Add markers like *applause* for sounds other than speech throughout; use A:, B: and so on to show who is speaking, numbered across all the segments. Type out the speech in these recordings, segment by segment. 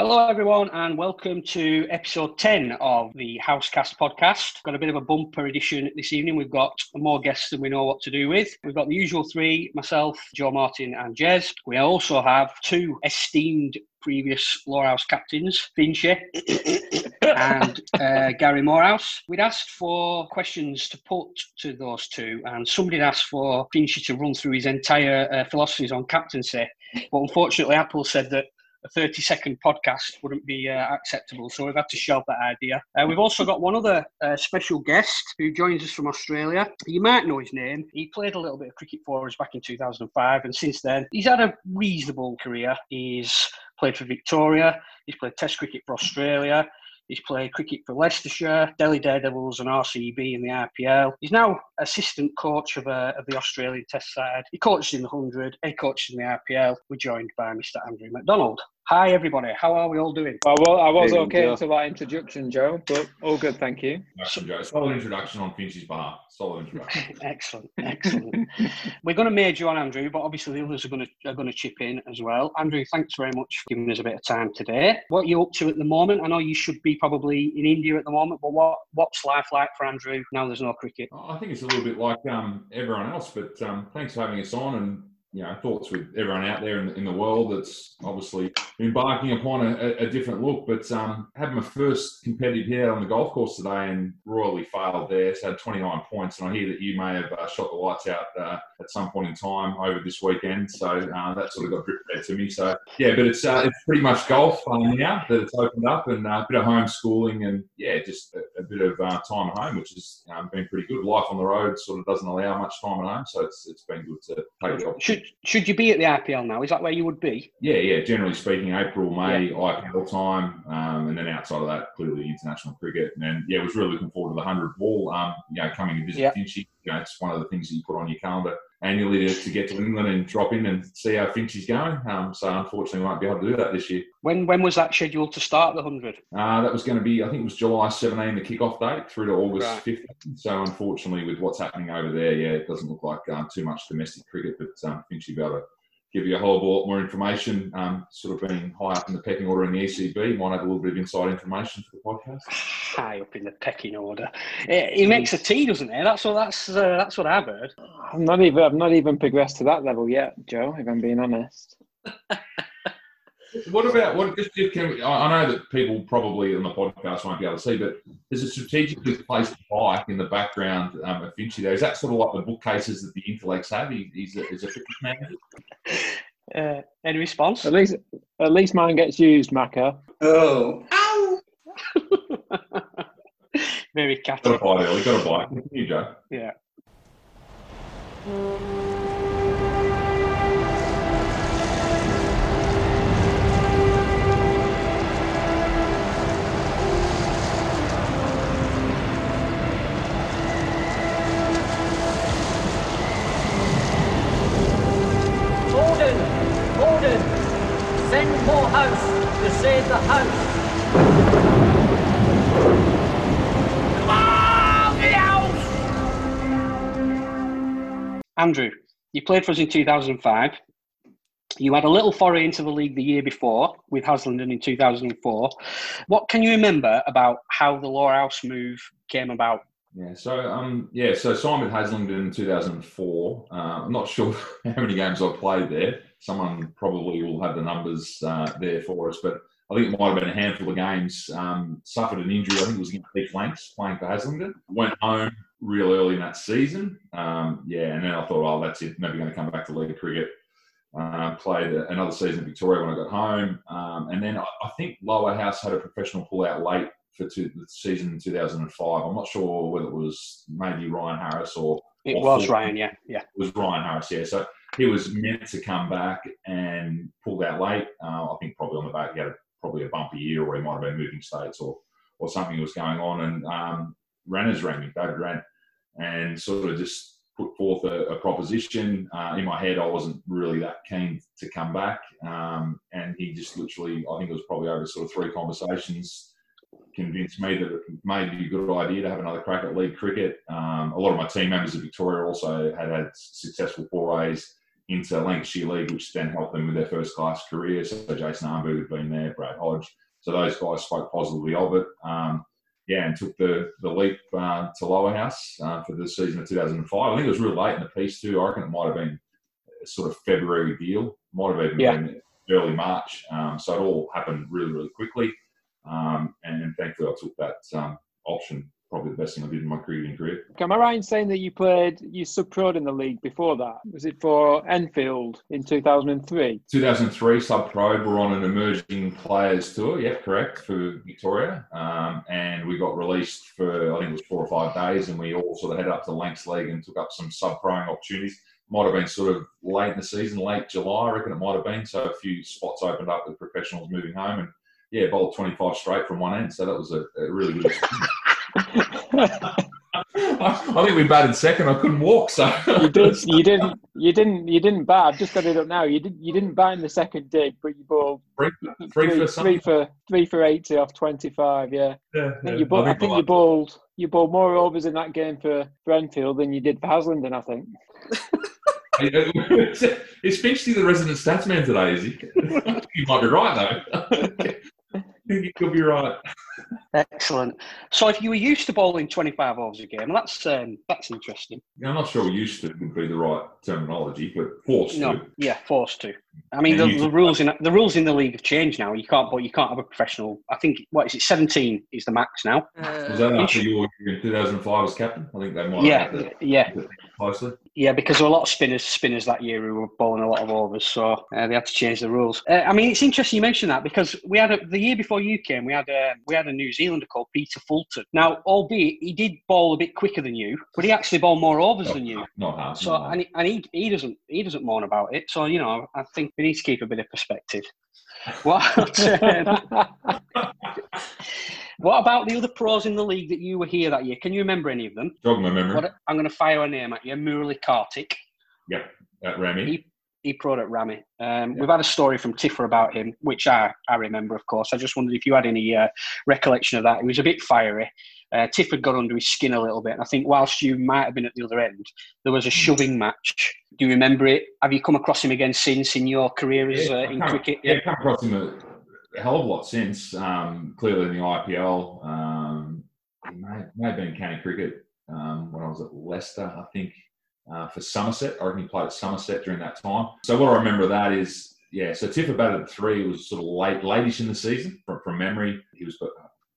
A: Hello, everyone, and welcome to episode 10 of the Housecast podcast. Got a bit of a bumper edition this evening. We've got more guests than we know what to do with. We've got the usual three myself, Joe Martin, and Jez. We also have two esteemed previous Lower captains, Finchy and uh, Gary Morehouse. We'd asked for questions to put to those two, and somebody asked for Finchy to run through his entire uh, philosophies on captaincy. But unfortunately, Apple said that a 30 second podcast wouldn't be uh, acceptable. So we've had to shelve that idea. Uh, we've also got one other uh, special guest who joins us from Australia. You might know his name. He played a little bit of cricket for us back in 2005, and since then, he's had a reasonable career. He's played for Victoria, he's played Test cricket for Australia. He's played cricket for Leicestershire, Delhi Daredevils, and RCB in the IPL. He's now assistant coach of, uh, of the Australian Test side. He coached in the 100, he coached in the IPL. We're joined by Mr. Andrew McDonald. Hi, everybody. How are we all doing?
B: Well, well I was okay until that introduction, Joe, but all good, thank you.
C: Joe. Solid introduction on Finchy's behalf. Solid introduction. *laughs*
A: excellent, excellent. We're going to major on Andrew, but obviously the others are going to are going to chip in as well. Andrew, thanks very much for giving us a bit of time today. What are you up to at the moment? I know you should be probably in India at the moment, but what what's life like for Andrew now? There's no cricket.
C: I think it's a little bit like um, everyone else, but um, thanks for having us on and you know, thoughts with everyone out there in the, in the world that's obviously embarking upon a, a different look. But um, had my first competitive hit on the golf course today and royally failed there. So had 29 points. And I hear that you may have uh, shot the lights out uh, at some point in time over this weekend. So uh, that sort of got dripped there to me. So yeah, but it's uh, it's pretty much golf now that it's opened up and uh, a bit of homeschooling and yeah, just a, a bit of uh, time at home, which has um, been pretty good. Life on the road sort of doesn't allow much time at home, so it's it's been good to take the opportunity
A: should should you be at the IPL now? Is that where you would be?
C: Yeah, yeah. Generally speaking, April, May, yeah. IPL time, um, and then outside of that, clearly international cricket. And yeah, it was really looking forward to the hundred ball. Um, you know, coming to visit yeah. Finchy. You know, it's one of the things that you put on your calendar annually to, to get to England and drop in and see how Finchy's going. Um, so unfortunately, we won't be able to do that this year.
A: When when was that scheduled to start the hundred?
C: Uh, that was going to be, I think it was July 17, the kickoff date, through to August right. 15. So unfortunately, with what's happening over there, yeah, it doesn't look like um, too much domestic cricket, but um, Finchy be able to give you a whole lot more information. Um, sort of being high up in the pecking order in the ECB, might have a little bit of inside information for the podcast.
A: High up in the pecking order. He makes a tea, doesn't he? That's what that's uh, that's what I've heard.
B: I'm not even I've not even progressed to that level yet, Joe. If I'm being honest. *laughs*
C: What about what? Just, can we, I know that people probably on the podcast won't be able to see, but there's a strategically placed bike in the background um, of Finchy. There is that sort of like the bookcases that the intellects have. He, he's a, he's a fitness manager. *laughs*
A: Uh, any response?
B: At least, at least mine gets used, Macca.
A: Oh, ow! *laughs* Very catchy.
C: Got a bite, Ellie. Got a bite. You, Joe.
A: Yeah.
D: House to save the house. Come on, the house!
A: Andrew, you played for us in 2005. You had a little foray into the league the year before with Haslingden in 2004. What can you remember about how the Lower House move came about?
C: Yeah, so um, yeah, so signed with Haslingden in 2004. Uh, I'm not sure *laughs* how many games I've played there. Someone probably will have the numbers uh, there for us, but I think it might have been a handful of games. Um, suffered an injury. I think it was against East Lancs playing for Haslingden. Went home real early in that season. Um, yeah, and then I thought, oh, that's it. Never going to come back to league cricket. Uh, played another season in Victoria when I got home, um, and then I, I, think Lower House had a professional pull out late for two, the season in 2005. I'm not sure whether it was maybe Ryan Harris or
A: it was Ryan, yeah, yeah, it
C: was Ryan Harris, yeah. So he was meant to come back and pulled out late. Uh, I think probably on the back he had a, probably a bumpy year, or he might have been moving states, or or something was going on. And um, Ranners rang me, David Ran, and sort of just put forth a, a proposition. Uh, in my head, I wasn't really that keen to come back, um, and he just literally, I think it was probably over sort of three conversations convinced me that it may be a good idea to have another crack at league cricket. Um, a lot of my team members of Victoria also had had successful forays into Lancashire League, which then helped them with their first class career. So Jason Arnberger had been there, Brad Hodge. So those guys spoke positively of it. Um, yeah, and took the the leap uh, to Lower House uh, for the season of 2005. I think it was real late in the piece too. I reckon it might have been sort of February deal, might have even
B: Yeah.
C: been early March. Um, so it all happened really, really quickly. Um, and thankfully, I took that um, option. Probably the best thing I did in my cricketing career.
B: Am I right in saying that you played, you sub-proed in the league before that? Was it for Enfield in 2003?
C: 2003 Sub Pro were on an emerging players tour. Yeah, correct for Victoria, um, and we got released for I think it was four or five days, and we all sort of headed up to Lancs League and took up some sub proing opportunities. Might have been sort of late in the season, late July, I reckon it might have been. So a few spots opened up with professionals moving home, and yeah, bowled 25 straight from one end. So that was a, a really good. experience. I, *laughs* I think we batted second. I couldn't walk, so
B: you did. You *laughs* didn't. You didn't. You didn't bat. I've just got it up now. You didn't. You didn't bat in the second dig, but you bowled
C: three,
B: three,
C: three for
B: three for three for eighty off twenty-five. Yeah.
C: Yeah,
B: I think you bowled. I think you bowled. You bowled more overs in that game for for Enfield than you did for Haslingden. I think. *laughs*
C: Is Finchy the resident stats man today, is he? you might be right, though. I think you could be right.
A: Excellent. So if you were used to bowling 25 overs a game, that's um, that's interesting.
C: I'm not sure used to would be the right terminology, but forced
A: No,
C: to.
A: yeah, forced to. I mean, the, the rules in the rules in the league have changed now. You can't, but you can't have a professional. I think what is it? 17 is the max now.
C: Was that after you were in 2005 as captain? I think they might
A: Yeah,
C: have that
A: yeah,
C: closely.
A: yeah. Because there were a lot of spinners, spinners that year who were bowling a lot of overs, so uh, they had to change the rules. Uh, I mean, it's interesting you mentioned that because we had a, the year before you came, we had a, we had a New Zealander called Peter Fulton. Now, albeit he did bowl a bit quicker than you, but he actually bowled more overs than you.
C: Not hard.
A: So
C: not
A: and, he, and he, he doesn't he doesn't moan about it. So you know I think we need to keep a bit of perspective. What um, *laughs* what about the other pros in the league that you were here that year? Can you remember any of them?
C: Jog my memory.
A: What, I'm going to fire a name at you. Murali Kartik.
C: At Rammy.
A: He he proed at Rami. Um,
C: Yeah.
A: We've had a story from Tiffer about him, which I, I remember, of course. I just wondered if you had any uh, recollection of that. He was a bit fiery. Uh, Tiff had got under his skin a little bit. And I think whilst you might have been at the other end, there was a shoving match. Do you remember it? Have you come across him again since in your career as, uh, in cricket?
C: Yeah, come across him a, a hell of a lot since. Um, clearly in the IPL, um, he may, may have been in county cricket um, when I was at Leicester, I think, uh, for Somerset. I reckon he played at Somerset during that time. So what I remember of that is, yeah, so Tiffer batted at three. It was sort of late, latish in the season from, from memory. He was,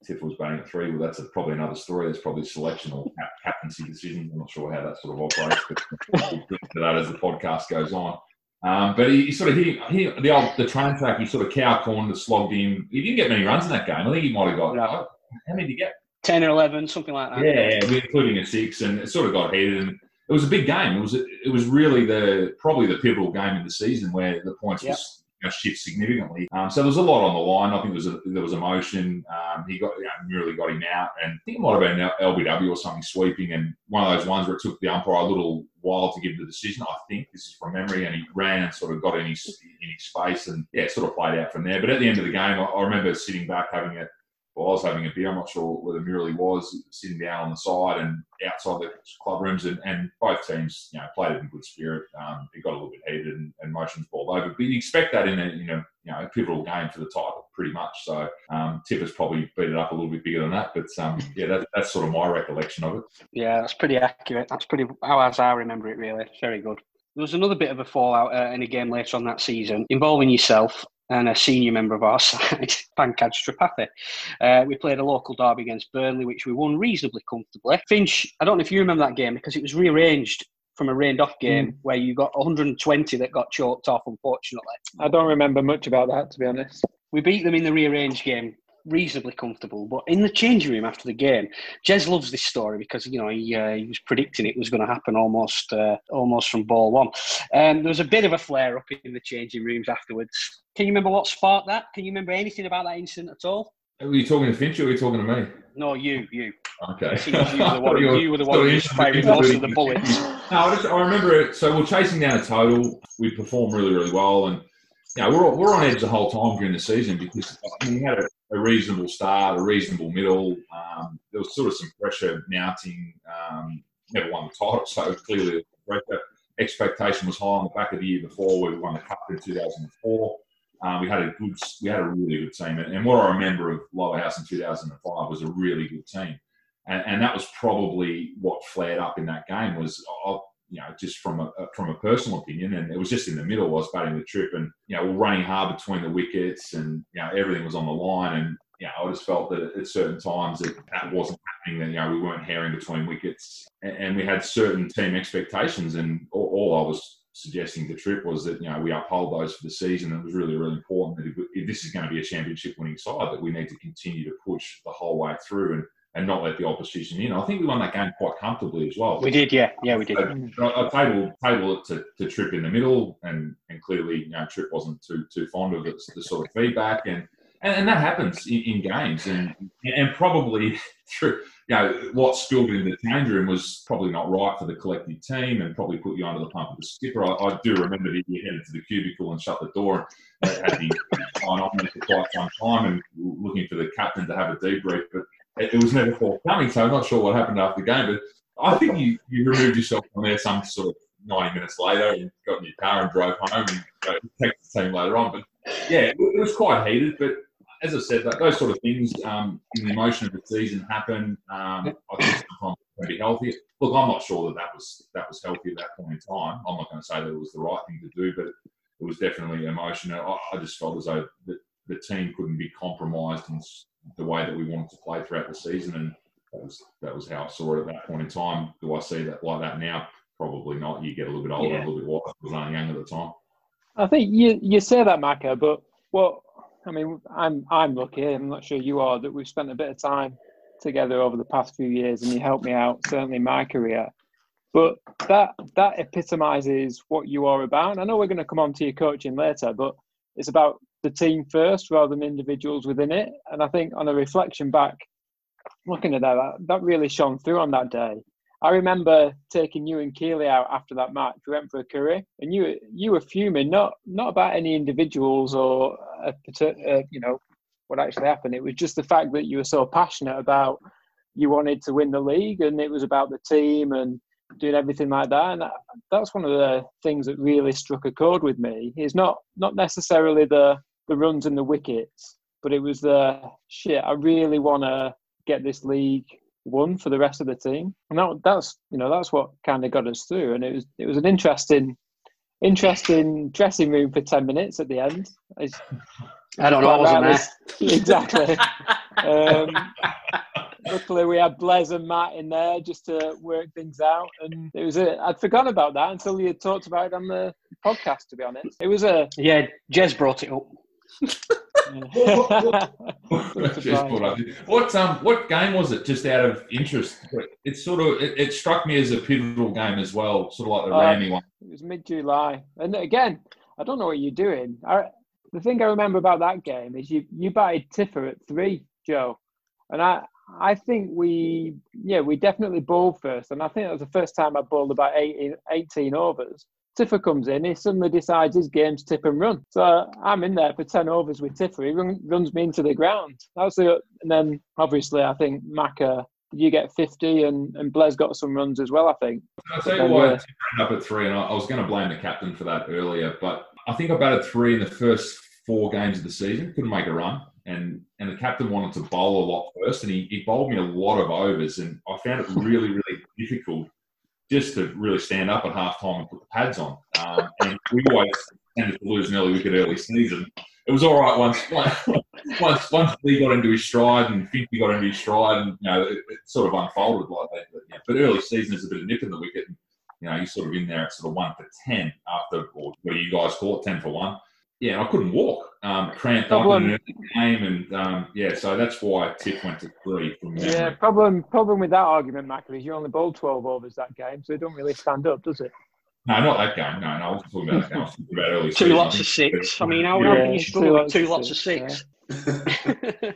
C: Tiffer was batting at three. Well, that's a, probably another story. There's probably selection or cap- captaincy decision. I'm not sure how that sort of operates, but we'll *laughs* to that as the podcast goes on. Um, but he, he sort of hit, hit the old the train track. He sort of cow cornered, slogged him. He didn't get many runs in that game. I think he might have got.
A: No.
C: How many did he get?
A: 10 or 11, something like that.
C: Yeah, including a six, and it sort of got heated. And it was a big game. It was it was really the probably the pivotal game of the season where the points
A: Yep.
C: was you know, shift significantly. Um, so there was a lot on the line. I think there was a, there was emotion. Um, he got you know, really got him out, and I think it might have been LBW or something sweeping, and one of those ones where it took the umpire a little while to give the decision. I think this is from memory, and he ran and sort of got in his in his space, and yeah, it sort of played out from there. But at the end of the game, I, I remember sitting back having a well, I was having a beer. I'm not sure whether Murali was sitting down on the side and outside the club rooms, and, and both teams, you know, played it in good spirit. Um, it got a little bit heated and, and motions balled over, but you expect that in a you know, you know a pivotal game for the title, pretty much. So um, Tiffer's probably beat it up a little bit bigger than that, but um, *laughs* yeah, that, that's sort of my recollection of it.
A: Yeah, that's pretty accurate. That's pretty how as I remember it. Really, very good. There was another bit of a fallout uh, in a game later on that season involving yourself and a senior member of our *laughs* side, Pankaj Tripathi. Uh, we played a local derby against Burnley, which we won reasonably comfortably. Finch, I don't know if you remember that game because it was rearranged from a rained off game where you got 120 that got choked off, unfortunately.
B: I don't remember much about that, to be honest.
A: We beat them in the rearranged game reasonably comfortable. But in the changing room after the game, Jez loves this story because you know he, uh, he was predicting it was going to happen almost uh, almost from ball one. Um, there was a bit of a flare up in the changing rooms afterwards. Can you remember what sparked that? Can you remember anything about that incident at all?
C: Were you talking to Finch or were you talking to me?
A: No, you, you.
C: Okay.
A: You were the *laughs* one, you were the one who was most of the bullets. *laughs*
C: No, I, just, I remember it. So we're chasing down a total. We performed really, really well, and you know, we're we're on edge the whole time during the season because I mean, we had a, a reasonable start, a reasonable middle. Um, there was sort of some pressure mounting. Um, never won the title, so clearly pressure. expectation was high on the back of the year before. We won the cup in 2004. Uh, we had a good, we had a really good team, and, and, what I remember of Lower House in 2005 was a really good team, and, and that was probably what flared up in that game was, you know, just from a from a personal opinion, and it was just in the middle. I was batting the trip, and you know, we're running hard between the wickets, and you know, everything was on the line, and you know, I just felt that at certain times that that wasn't happening. That you know, we weren't herring between wickets, and, and we had certain team expectations, and all, all I was suggesting to Trip was that you know we uphold those for the season. It was really really important that if, if, this is going to be a championship winning side, that we need to continue to push the whole way through and. And not let the opposition in. I think we won that game quite comfortably as well.
A: We did, yeah, yeah, we did.
C: So, I table table it to, to Trip in the middle, and and clearly, you know, Trip wasn't too too fond of it, the sort of feedback, and and, and that happens in, in, games, and and probably *laughs* through you know what spilled into the change room was probably not right for the collective team, and probably put you under the pump of the skipper. I, I do remember that you headed to the cubicle and shut the door, and had the *laughs* sign on for quite some time, and looking for the captain to have a debrief, but it, was never forthcoming. So I'm not sure what happened after the game, but I think you, you removed yourself from there some sort of 90 minutes later and got in your car and drove home and you know, text the team later on. But yeah, it, was quite heated, but as I said, that, those sort of things um, in the emotion of the season happen. Um, I think sometimes can be healthy. Look, I'm not sure that that was that was healthy at that point in time. I'm not going to say that it was the right thing to do, but it was definitely emotional. I, I just felt as though the, the team couldn't be compromised in the way that we wanted to play throughout the season, and that was that was how I saw it at that point in time. Do I see that like that now? Probably not. You get a little bit older, yeah. a little bit wiser. I was only young at the time.
B: I think you you say that, Macca, but well, I mean, I'm I'm lucky. I'm not sure you are that we've spent a bit of time together over the past few years, and you helped me out certainly in my career. But that that epitomizes what you are about. And I know we're going to come on to your coaching later, but it's about the team first rather than individuals within it. And I think on a reflection back, looking at that, that really shone through on that day. I remember taking you and Keely out after that match. We went for a curry, and you you were fuming, not not about any individuals or a, uh, you know what actually happened. It was just the fact that you were so passionate about you wanted to win the league, and it was about the team and doing everything like that. And that, that's one of the things that really struck a chord with me. Is not not necessarily the the runs and the wickets, but it was the shit. I really want to get this league won for the rest of the team, and that, that's you know that's what kind of got us through. And it was it was an interesting interesting dressing room for ten minutes at the end. It's,
A: I don't know, I wasn't there.
B: Exactly. um, luckily, we had Blaise and Matt in there just to work things out, and it was a. I'd forgotten about that until you talked about it on the podcast. To be honest, it was a.
A: Yeah, Jez brought it up.
C: What um what game was it? Just out of interest, it sort of it, it struck me as a pivotal game as well, sort of like the uh, Rammy one.
B: It was mid July, and again, I don't know what you're doing. I, the thing I remember about that game is you you batted Tiffer at three, Joe, and I I think we yeah we definitely bowled first, and I think that was the first time I bowled about 18, 18 overs. Tiffer comes in, he suddenly decides his game's tip and run. So I'm in there for 10 overs with Tiffer. He run, runs me into the ground. That's the, and then obviously I think Macca, you get 50 and, and Blaise got some runs as well, I think.
C: I'll tell you why uh, Tiffer up at three, and I, I was going to blame the captain for that earlier, but I think I batted three in the first four games of the season, couldn't make a run. And and the captain wanted to bowl a lot first, and he, he bowled me a lot of overs, and I found it really, really difficult just to really stand up at half time and put the pads on. Um, and we always tended to lose an early wicket early season. It was all right once once once Lee got into his stride and Finchy got into his stride, and you know it, it sort of unfolded like that. But, yeah, but early season is a bit of nip in the wicket. And, you know, you're sort of in there at sort of one for ten after, or what do you guys call it, ten for one yeah, I couldn't walk. Um, cramped up in the game, and um, yeah, so that's why Tiff went to three from memory.
B: Yeah, problem problem with that argument, Mac, is you only bowled twelve overs that game, so it don't really stand up, does it?
C: No, not that game. No, no, I was talking about that game. I was talking about early.
A: Two season. lots of six. I mean, how yeah, can you struggle with two lots of six?
B: Yeah. *laughs*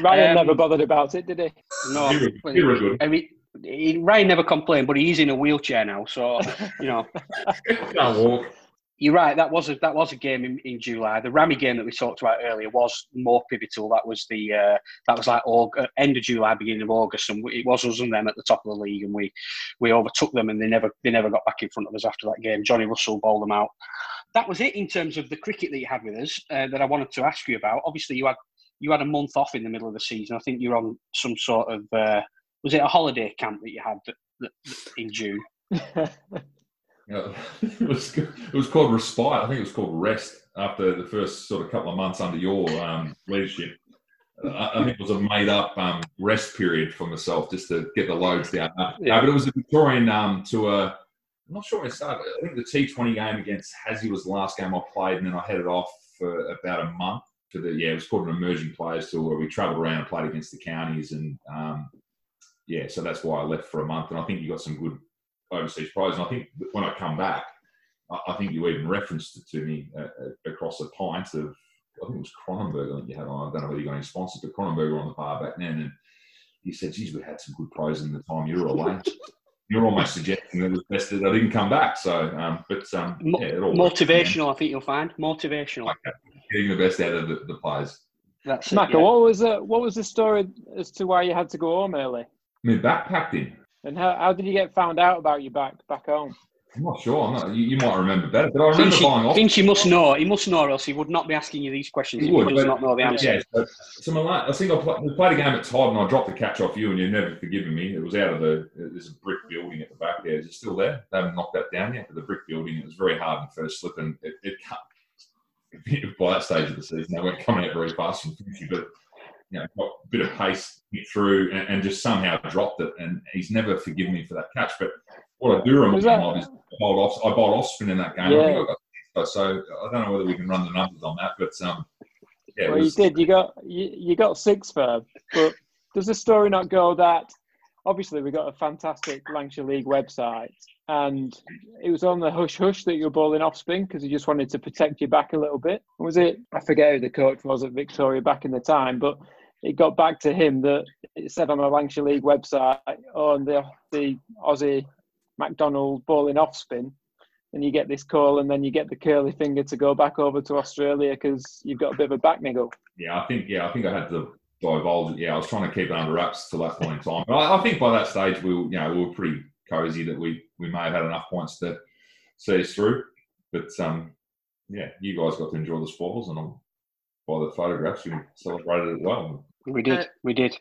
B: Ryan um, never bothered about it, did he?
A: No, he was, he was good. I mean, he, Ryan never complained, but he's in a wheelchair now, so you know. *laughs*
C: Can't walk
A: You're right. That was a that was a game in, in July. The Rami game that we talked about earlier was more pivotal. That was the uh, that was like August, end of July, beginning of August, and it was us and them at the top of the league, and we we overtook them, and they never they never got back in front of us after that game. Johnny Russell bowled them out. That was it in terms of the cricket that you had with us. Uh, that I wanted to ask you about. Obviously, you had you had a month off in the middle of the season. I think you're on some sort of uh, was it a holiday camp that you had that, that, in June? *laughs* *laughs*
C: It was it was called respite. I think it was called rest after the first sort of couple of months under your um, leadership. I, I, think it was a made up um, rest period for myself just to get the loads down. Uh, yeah. but it was a Victorian um, tour. I'm not sure when it started. I think the T20 game against Hazzy was the last game I played, and then I headed off for about a month to the yeah. It was called an emerging players tour where we travelled around and played against the counties, and um, yeah, so that's why I left for a month. And I think you got some good overseas prize. And I think when I come back, I, think you even referenced it to me uh, uh, across the pint of, I think it was Kronenbourg I think you had on. I don't know whether you got any sponsors, but Kronenbourg on the bar back then. And he said, geez, we had some good pros in the time you were away. *laughs* You're almost suggesting that it was best that I didn't come back. So, um, but um, yeah,
A: motivational. I think you'll find motivational. Okay.
C: Getting the best out of the, the players.
B: That's Macca, yeah. what was the, what was the story as to why you had to go home early?
C: I mean, backpacked in.
B: And how, how did you get found out about you back back home?
C: I'm not sure. I'm not, you, you, might remember better, but I remember Finch, buying off.
A: Finch, you must know. He must know, or else he would not be asking you these questions. He, he would, does not know the answer.
C: Yeah, so, so my, I think I play, we played a game at Todd, and I dropped the catch off you, and you've never forgiven me. It was out of the. There's a brick building at the back there. Is it still there? They haven't knocked that down yet. But the brick building, it was very hard in first slip, and it, it *laughs* by that stage of the season, they weren't coming out very fast from Finchy, but you know, got a bit of pace through and, and, just somehow dropped it. And he's never forgiven me for that catch. But what I do remember that, of is I bowled off, I bowled off spin in that game. Yeah. I got, so I don't know whether we can run the numbers on that, but um,
B: yeah. Well, was, you did. You got you, you got six for, but does the story not go that? Obviously, we got a fantastic Lancashire League website, and it was on the hush hush that you were bowling off spin because he just wanted to protect your back a little bit. Was it? I forget who the coach was at Victoria back in the time, but it got back to him that it said on the Lancashire League website, oh, and the, the Aussie McDonald bowling off spin, and you get this call, and then you get the curly finger to go back over to Australia because you've got a bit of a back niggle.
C: Yeah, I think yeah, I think I had to divulge. Yeah, I was trying to keep it under wraps till that point in time. But I, I think by that stage we, were, you know, we were pretty cosy that we we may have had enough points to see us through. But um, yeah, you guys got to enjoy the spoils, and by the photographs, you celebrated it well.
A: We did. Uh, we did.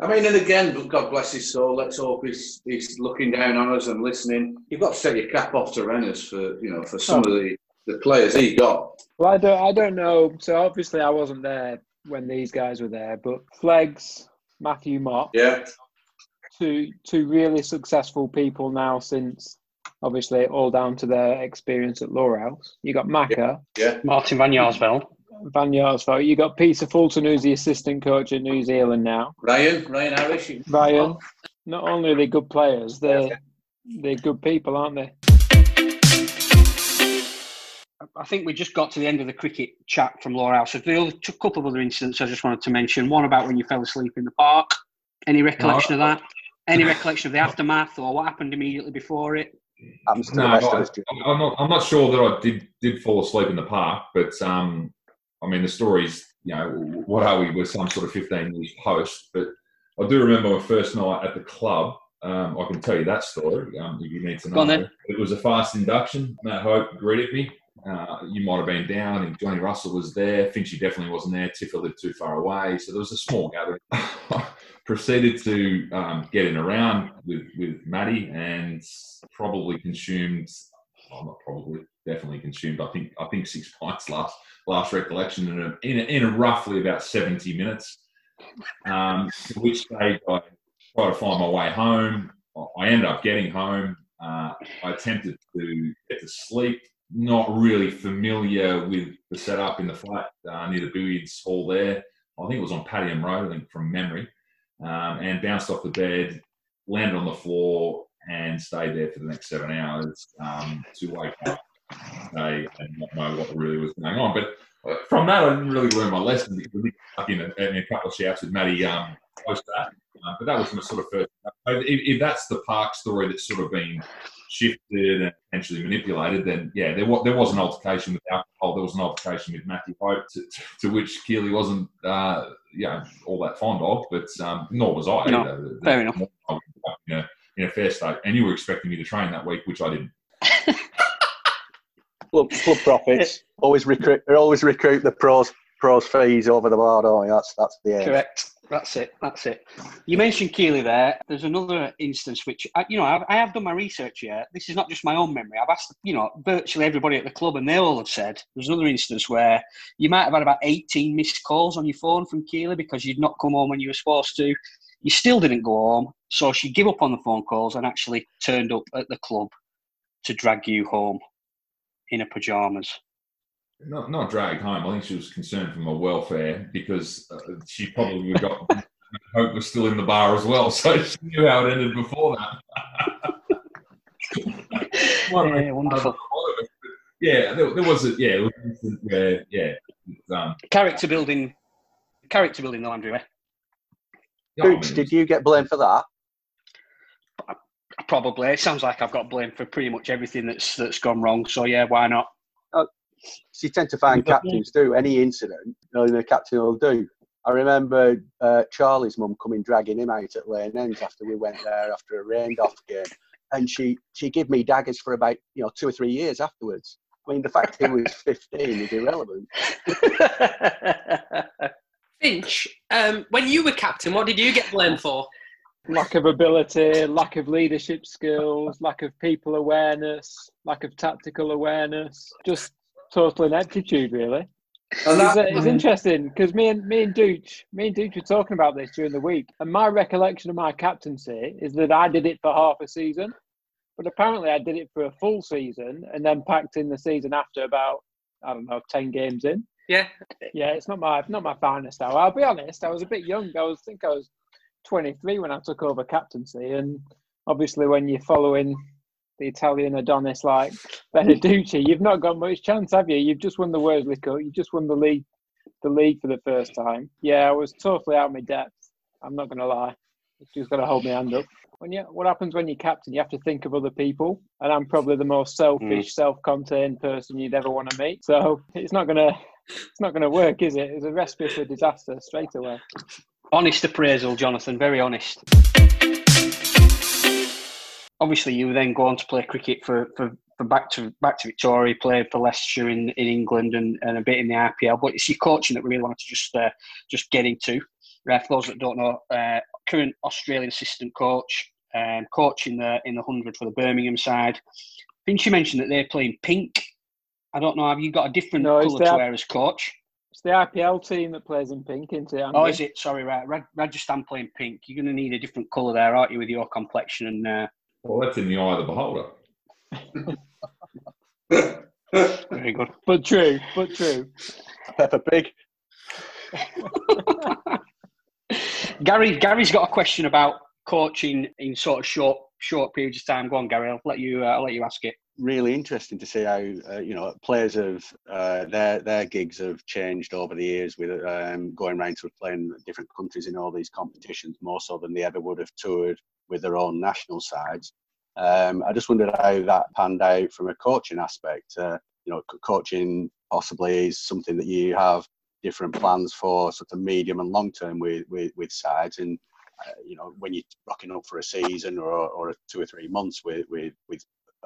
E: I mean, and again, God bless his soul. Let's hope he's he's looking down on us and listening. You've got to take your cap off to Renners for you know for some oh. of the, the players he got.
B: Well, I don't I don't know. So obviously, I wasn't there when these guys were there, but Fleggs, Matthew Mott,
E: yeah,
B: two two really successful people now since obviously all down to their experience at Lower House. You got Macca,
E: yeah, yeah.
A: Martin Van Jaarsveld.
B: Van Jaarsveld. You got Peter Fulton, who's the assistant coach at New Zealand now.
E: Ryan, Ryan Harris.
B: Ryan. Not only are they good players, they're they're good people, aren't they?
A: I think we just got to the end of the cricket chat from Lower House. There's a couple of other incidents I just wanted to mention. One about when you fell asleep in the park. Any recollection no. of that? Any recollection of the aftermath or what happened immediately before it?
C: no, I, am not. I'm not sure that I did did fall asleep in the park, but um, I mean, the stories, you know, what are we? We're some sort of 15 years post, but I do remember my first night at the club. Um, I can tell you that story um, if you need to know. It was a fast induction. Matt Hope greeted me. Uh, you might have been down. I think Johnny Russell was there. Finchy definitely wasn't there. Tiffer lived too far away. So there was a small gathering. *laughs* Proceeded to um, get in around with, with Matty and probably consumed, well, not probably, definitely consumed, I think, I think six pints last last recollection in a, in a, in a roughly about 70 minutes. Um, to which stage I try to find my way home. I ended up getting home. Uh, I attempted to get to sleep, not really familiar with the setup in the flat uh, near the billiards hall there. I think it was on Padiham Road, I think from memory, um, and bounced off the bed, landed on the floor, and stayed there for the next seven hours um, to wake up day and not know what really was going on. But uh, from that, I didn't really learn my lesson because I stuck in a, in a couple of shouts with Matty um, post that. Uh, but that was my sort of first. If, if, that's the park story that's sort of been shifted and potentially manipulated, then yeah, there was there was an altercation with alcohol. There was an altercation with Matthew Hope, to, to, to which Keely wasn't, uh, you know, all that fond of, but um, nor was I.
A: No,
C: either.
A: fair enough.
C: In a, in a fair state, and you were expecting me to train that week, which I didn't. *laughs*
F: Club, club profits always recruit. Always recruit the pros pros fees over the bar, don't you? That's that's the aim.
A: Correct. That's it. That's it. You mentioned Keeley there. There's another instance which, I, you know, I've, I have done my research here. This is not just my own memory. I've asked, you know, virtually everybody at the club, and they all have said there's another instance where you might have had about 18 missed calls on your phone from Keeley because you'd not come home when you were supposed to. You still didn't go home, so she gave up on the phone calls and actually turned up at the club to drag you home in her pajamas.
C: Not, not dragged home. I think she was concerned for my welfare because uh, she probably got *laughs* Hope was still in the bar as well, *laughs* so she knew how it ended before that. *laughs*
A: Yeah, wonderful.
C: Yeah, there, there was a yeah, it was where yeah, um,
A: Character building, character building, though, Andrew. Eh?
C: Yeah, I mean,
F: Hooch, did you get blamed for that?
A: Probably. It sounds like I've got blamed for pretty much everything that's that's gone wrong. So yeah, why not?
F: So you tend to find captains do any incident, you know, the captain will do. I remember uh, Charlie's mum coming dragging him out at Lane End after we went there after a rained off game, and she she gave me daggers for about you know two or three years afterwards. I mean, the fact he was 15 is irrelevant. *laughs*
G: Finch, um, when you were captain, what did you get blamed for?
B: Lack of ability, lack of leadership skills, lack of people awareness, lack of tactical awareness, just total ineptitude, really.
E: And
B: It's,
E: that,
B: uh, it's interesting because me and me and Dooch, me and Dooch were talking about this during the week, and my recollection of my captaincy is that I did it for half a season, but apparently I did it for a full season and then packed in the season after about I don't know ten games in.
G: Yeah,
B: Yeah, it's not my not my finest hour. I'll be honest, I was a bit young. I was I think I was 23 when I took over captaincy, and obviously when you're following the Italian Adonis like *laughs* Beneducci, you've not got much chance, have you? You've just won the Worsley Cup. you've just won the league, the league for the first time. Yeah, I was totally out of my depth. I'm not going to lie. Just got to hold my hand up. When you, what happens when you're captain? You have to think of other people, and I'm probably the most selfish, mm. self-contained person you'd ever want to meet. So it's not gonna, it's not gonna work, is it? It's a recipe for disaster straight away.
A: Honest appraisal, Jonathan. Very honest. Obviously, you then go on to play cricket for, for, for back to back to Victoria. Played for Leicester in, in England and, and a bit in the IPL. But it's your coaching that we really wanted to just uh, just get into. Uh, for those that don't know, uh, current Australian assistant coach, um, coach in the in the hundred for the Birmingham side. Think you mentioned that they're playing pink. I don't know. Have you got a different
B: No,
A: colour to wear as coach?
B: It's the IPL team that plays in pink, isn't it?
A: Oh, is it? Sorry, right. Raj- Rajasthan playing pink. You're going to need a different colour there, aren't you, with your complexion and uh,
C: well, that's in the eye of the beholder.
A: very good. *laughs*
B: But true, but true.
F: Peppa Pig. *laughs*
A: Gary, Gary's got a question about coaching in sort of short short periods of time. Go on, Gary. I'll let you. Uh, I'll let you ask it.
F: Really interesting to see how uh, you know players have uh, their their gigs have changed over the years with um, going around to playing different countries in all these competitions more so than they ever would have toured with their own national sides. Um, I just wondered how that panned out from a coaching aspect. Uh, you know, coaching possibly is something that you have different plans for, sort of medium and long term with, with with sides and. Uh, you know, when you're rocking up for a season or, or two or three months with, with, with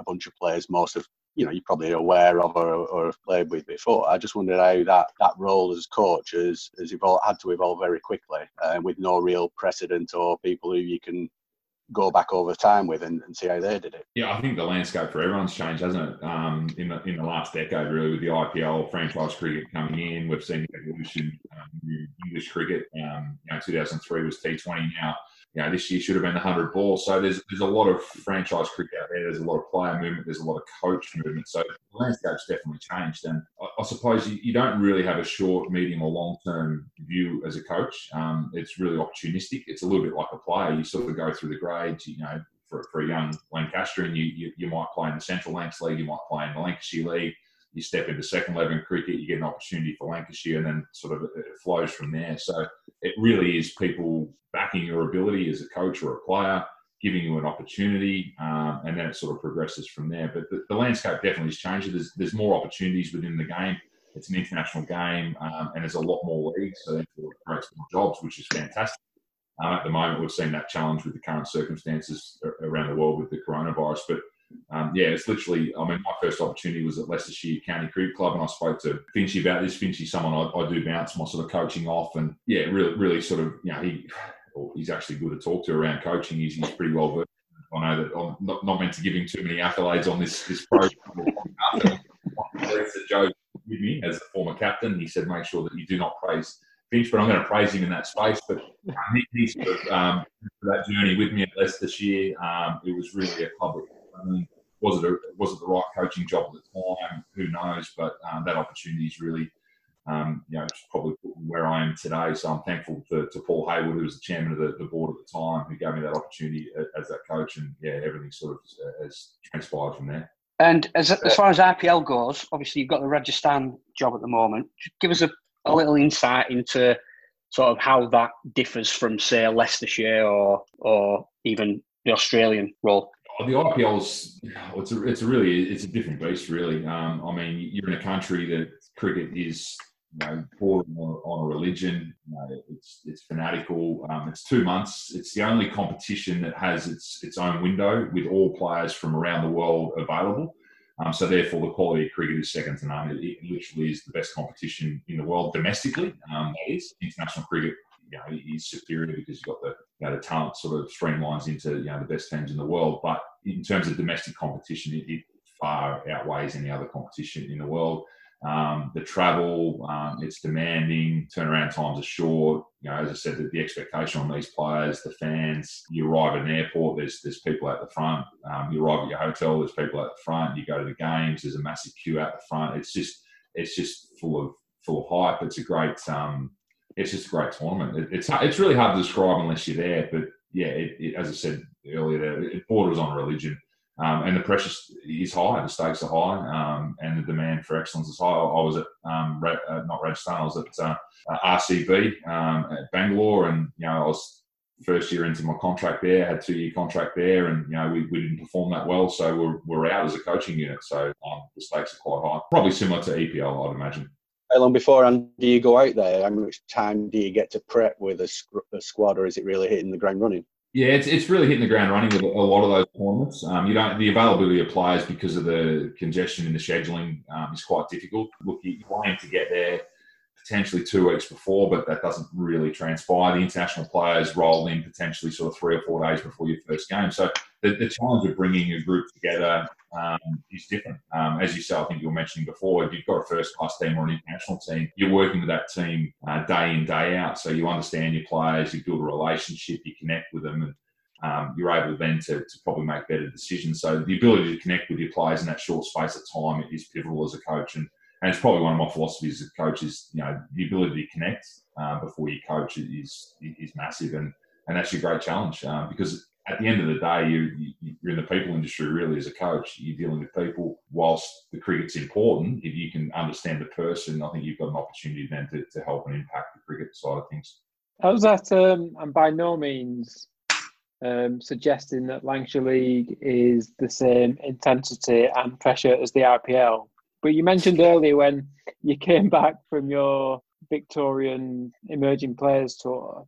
F: bunch of players, most of you know you're probably aware of or, or have played with before. I just wondered how that, that role as coach has, has evolved, had to evolve very quickly, uh, with no real precedent or people who you can go back over time with and, and see how they did it.
C: Yeah, I think the landscape for everyone's changed, hasn't it? Um, in the in the last decade, really, with the IPL franchise cricket coming in, we've seen the evolution um, English cricket. Um, you know, 2003 was T20. Now, you know, this year should have been the 100 ball. So there's there's a lot of franchise cricket out there. There's a lot of player movement. There's a lot of coach movement. So the landscape's definitely changed. And I, I suppose you, you don't really have a short, medium, or long term view as a coach. Um, it's really opportunistic. It's a little bit like a player. You sort of go through the grades. You know, for, for a young Lancastrian, you, you you might play in the Central Lancs League. You might play in the Lancashire League. You step into second level cricket, you get an opportunity for Lancashire, and then sort of it flows from there. So it really is people backing your ability as a coach or a player. giving you an opportunity, um, and then it sort of progresses from there. But the, the landscape definitely has changed. There's, there's more opportunities within the game. It's an international game, um, and there's a lot more leagues, so it creates more jobs, which is fantastic. Um, at the moment, we've seen that challenge with the current circumstances around the world with the coronavirus. But um, yeah, it's literally, I mean, my first opportunity was at Leicestershire County Cricket Club, and I spoke to Finchy about this. Finchy's someone I, I do bounce my sort of coaching off, and yeah, really, really sort of, you know, he he's actually good to talk to around coaching. He's, he's pretty well versed. I know that I'm not, not meant to give him too many accolades on this this program. *laughs* Joe with me as the former captain, he said, make sure that you do not praise Finch, but I'm going to praise him in that space. But he, he sort of um, that journey with me at Leicestershire, um, it was really a club. Was it a, was it the right coaching job at the time? Who knows? But um, that opportunity is really um, you know, probably where I am today. So I'm thankful to, to Paul Haywood, who was the chairman of the, the, board at the time, who gave me that opportunity as that coach. And yeah, everything sort of uh, has transpired from there.
A: And as, as far as IPL goes, obviously you've got the Rajasthan job at the moment. Give us a, a little insight into sort of how that differs from, say, Leicestershire or or even the Australian role.
C: The IPL's it's a it's a really it's a different beast, really. Um, I mean, you're in a country that cricket is you know, bordering on, on a religion. You know, it's it's fanatical. Um, it's two months. It's the only competition that has its its own window with all players from around the world available. Um, so therefore, the quality of cricket is second to none. It, it literally is the best competition in the world domestically. Um, that is international cricket. You know, is superior because you've got the you know, the talent sort of streamlines into you know the best teams in the world. But in terms of domestic competition, it, it far outweighs any other competition in the world. Um, the travel, um, it's demanding. Turnaround times are short. You know, as I said, the, the, expectation on these players, the fans. You arrive at an airport, there's there's people at the front. Um, you arrive at your hotel, there's people at the front. You go to the games, there's a massive queue out the front. It's just it's just full of full of hype. It's a great um, it's just a great tournament. It, it's it's really hard to describe unless you're there. But yeah, it, it, as I said earlier, it borders on religion. Um, and the pressure is high, the stakes are high, um, and the demand for excellence is high. I was at um, uh, not Rajasthan, I was at uh, uh RCB um, at Bangalore, and you know I was first year into my contract there, had two year contract there, and you know we, we didn't perform that well, so we're, we're out as a coaching unit. So um, the stakes are quite high, probably similar to EPL, I'd imagine.
F: How long beforehand do you go out there? How much time do you get to prep with a, a squad, or is it really hitting the ground running?
C: Yeah, it's, it's really hitting the ground running with a lot of those tournaments. Um, you don't the availability of players because of the congestion in the scheduling um, is quite difficult. Look, you aim to get there potentially two weeks before, but that doesn't really transpire. The international players roll in potentially sort of three or four days before your first game. So the, the challenge of bringing a group together um, is different. Um, as you said, I think you were mentioning before, if you've got a first class team or an international team, you're working with that team uh, day in, day out. So you understand your players, you build a relationship, you connect with them, and um, you're able then to, to probably make better decisions. So the ability to connect with your players in that short space of time is pivotal as a coach. And and it's probably one of my philosophies as a coach is you know the ability to connect uh, before you coach is is massive and and that's your great challenge uh, because at the end of the day you, you're in the people industry really as a coach you're dealing with people whilst the cricket's important if you can understand the person I think you've got an opportunity then to, to help and impact the cricket side of things.
B: How's that? Um, and by no means um, suggesting that Lancashire League is the same intensity and pressure as the IPL. But you mentioned earlier when you came back from your Victorian Emerging Players Tour.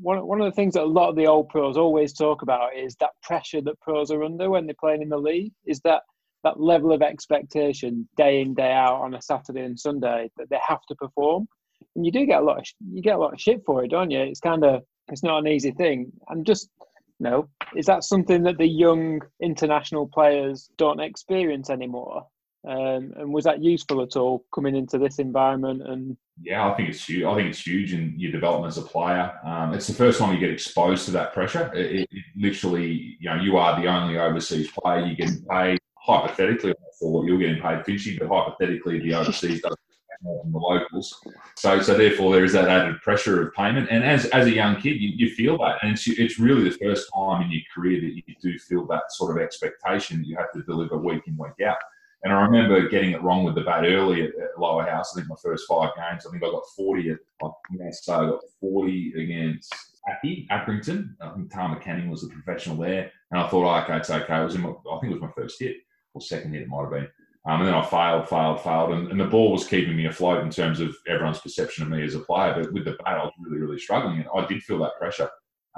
B: One, one of the things that a lot of the old pros always talk about is that pressure that pros are under when they're playing in the league. Is that that level of expectation day in day out on a Saturday and Sunday that they have to perform, and you do get a lot of you get a lot of shit for it, don't you? It's kind of it's not an easy thing. And just you know, is that something that the young international players don't experience anymore? Um, and was that useful at all coming into this environment? And
C: yeah, I think it's huge. I think it's huge in your development as a player. Um, it's the first time you get exposed to that pressure. It, it, literally, you know, you are the only overseas player. You get paid hypothetically for what you're getting paid Finchy, but hypothetically, the overseas doesn't more than the locals. So, so therefore, there is that added pressure of payment. And as, as a young kid, you, you feel that, and it's, it's really the first time in your career that you do feel that sort of expectation that you have to deliver week in week out. And I remember getting it wrong with the bat early at, at Lower House. I think my first five games, I think I got 40 at, I say I got 40 against Aki Accrington. I think Tama Canning was the professional there, and I thought, oh, okay, it's okay. It was in my, I think it was my first hit or second hit, it might have been. Um, and then I failed, failed, failed, and, and, the ball was keeping me afloat in terms of everyone's perception of me as a player. But with the bat, I was really, really struggling, and I did feel that pressure.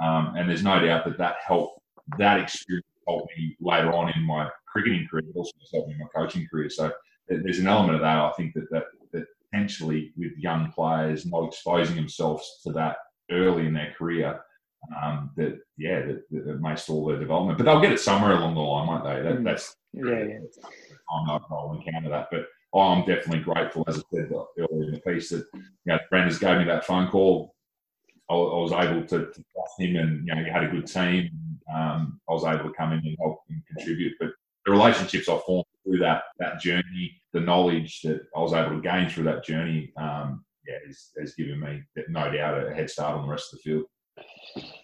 C: Um, and there's no doubt that that helped. That experience helped me later on in my cricketing career, but also helped me in my coaching career. So there's an element of that. I think that that, that potentially with young players not exposing themselves to that early in their career, um, that yeah, that, that, makes all their development. But they'll get it somewhere along the line, won't they? That, mm. that's
B: yeah, yeah.
C: I'm not to encounter that, but I'm definitely grateful, as I said earlier in the piece, that you know Brandon gave me that phone call. I, was able to, to trust him, and you know, he had a good team. Um, I was able to come in and help and contribute. But the relationships I formed through that that journey, the knowledge that I was able to gain through that journey, um, yeah, has, has given me no doubt a head start on the rest of the field.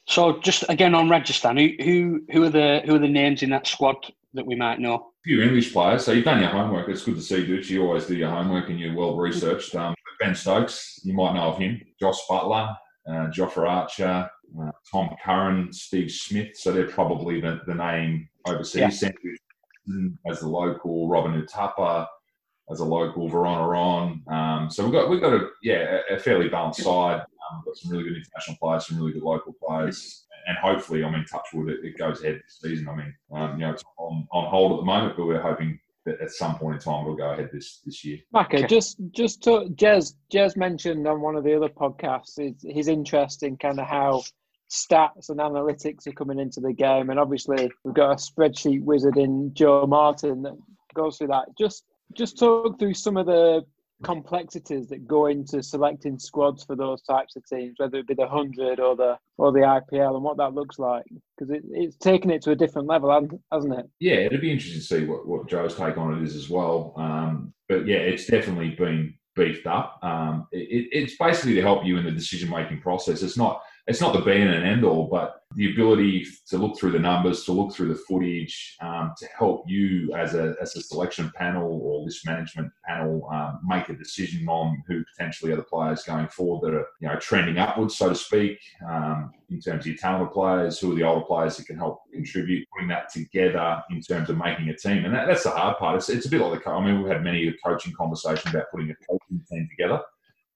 A: So, just again on Rajasthan, who who who are the who are the names in that squad that we might know? A
C: few English players. So you've done your homework. It's good to see, Dutch. You always do your homework and you're well researched. Um, ben Stokes, you might know of him. Josh Buttler, uh, Jofra Archer, uh, Tom Curran, Steve Smith. So they're probably the, the name overseas. Yeah. As the local, Robin Uthappa as a local, Varun Aaron. Um, so we've got we've got a yeah a, fairly balanced side. Um, got some really good international players, some really good local players, and hopefully, I'm mean, touchwood, it, it goes ahead this season. I mean, um, you know, it's on, on hold at the moment, but we're hoping that at some point in time we'll go ahead this this year.
B: Macca, okay. just just to, Jez Jez mentioned on one of the other podcasts his, his interest in kind of how stats and analytics are coming into the game, and obviously we've got a spreadsheet wizard in Joe Martin that goes through that. Just just talk through some of the complexities that go into selecting squads for those types of teams, whether it be the hundred or the or the IPL, and what that looks like, because it, it's taken it to a different level, hasn't it?
C: Yeah, it'd be interesting to see what, what Joe's take on it is as well. Um, but yeah, it's definitely been beefed up. Um, it, it's basically to help you in the decision making process. It's not it's not the be and end all, but the ability to look through the numbers, to look through the footage, um, to help you as a, as a selection panel or list management panel um, make a decision on who potentially are the players going forward that are you know trending upwards, so to speak, um, in terms of your talented players, who are the older players that can help contribute, putting that together in terms of making a team, and that, that's the hard part. It's, it's a bit like the I mean we've had many coaching conversations about putting a coaching team together.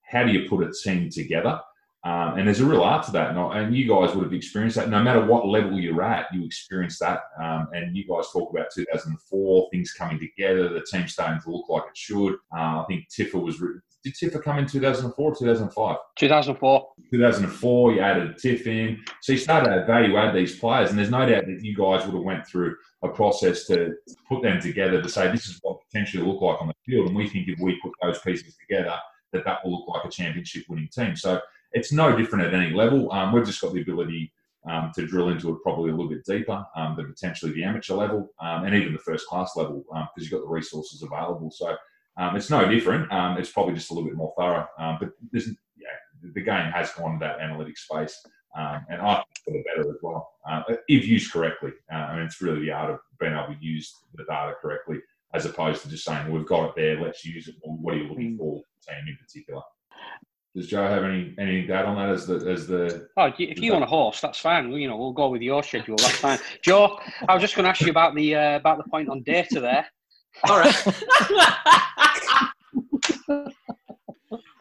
C: How do you put a team together? Um, and there's a real art to that. And, and, you guys would have experienced that. No matter what level you're at, you experience that. Um, and you guys talk about 2004, things coming together, the team starting to look like it should. Uh, I think Tiffer was. Re- did Tiffer come in 2004 2005?
A: 2004.
C: 2004, you added Tiff in. So you started to value add these players. And there's no doubt that you guys would have went through a process to put them together to say this is what potentially look like on the field. And we think if we put those pieces together, that that will look like a championship winning team. So it's no different at any level. Um, we've just got the ability um, to drill into it probably a little bit deeper um, than potentially the amateur level um, and even the first class level because um, you've got the resources available. So um, it's no different. it's probably just a little bit more thorough. but yeah, the game has gone to that analytic space. and I think for the better as well, uh, if used correctly. Uh, I mean, it's really the art of being able to use the data correctly, as opposed to just saying, "We've got it there, let's use it." Well, what are you looking mm. for, team in particular? Does Joe have any anything to add on that as the as the?
A: Oh, if you want a horse, that's fine. You know, we'll go with your schedule. That's fine. Joe, I was just going to ask you about the uh, about the point on data there.
G: All right. *laughs*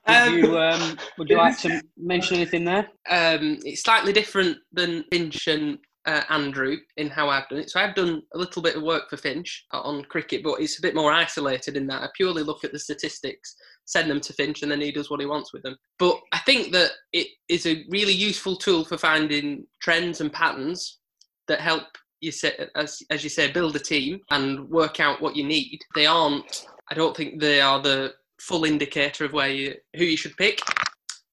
A: would, you, um, would you like to mention anything there?
G: Um, it's slightly different than Finch and uh, Andrew in how I've done it. So I've done a little bit of work for Finch on cricket, but it's a bit more isolated in that I purely look at the statistics, send them to Finch, and then he does what he wants with them. But I think that it is a really useful tool for finding trends and patterns that help you say, as as you say, build a team and work out what you need. They aren't. I don't think they are the full indicator of where you who you should pick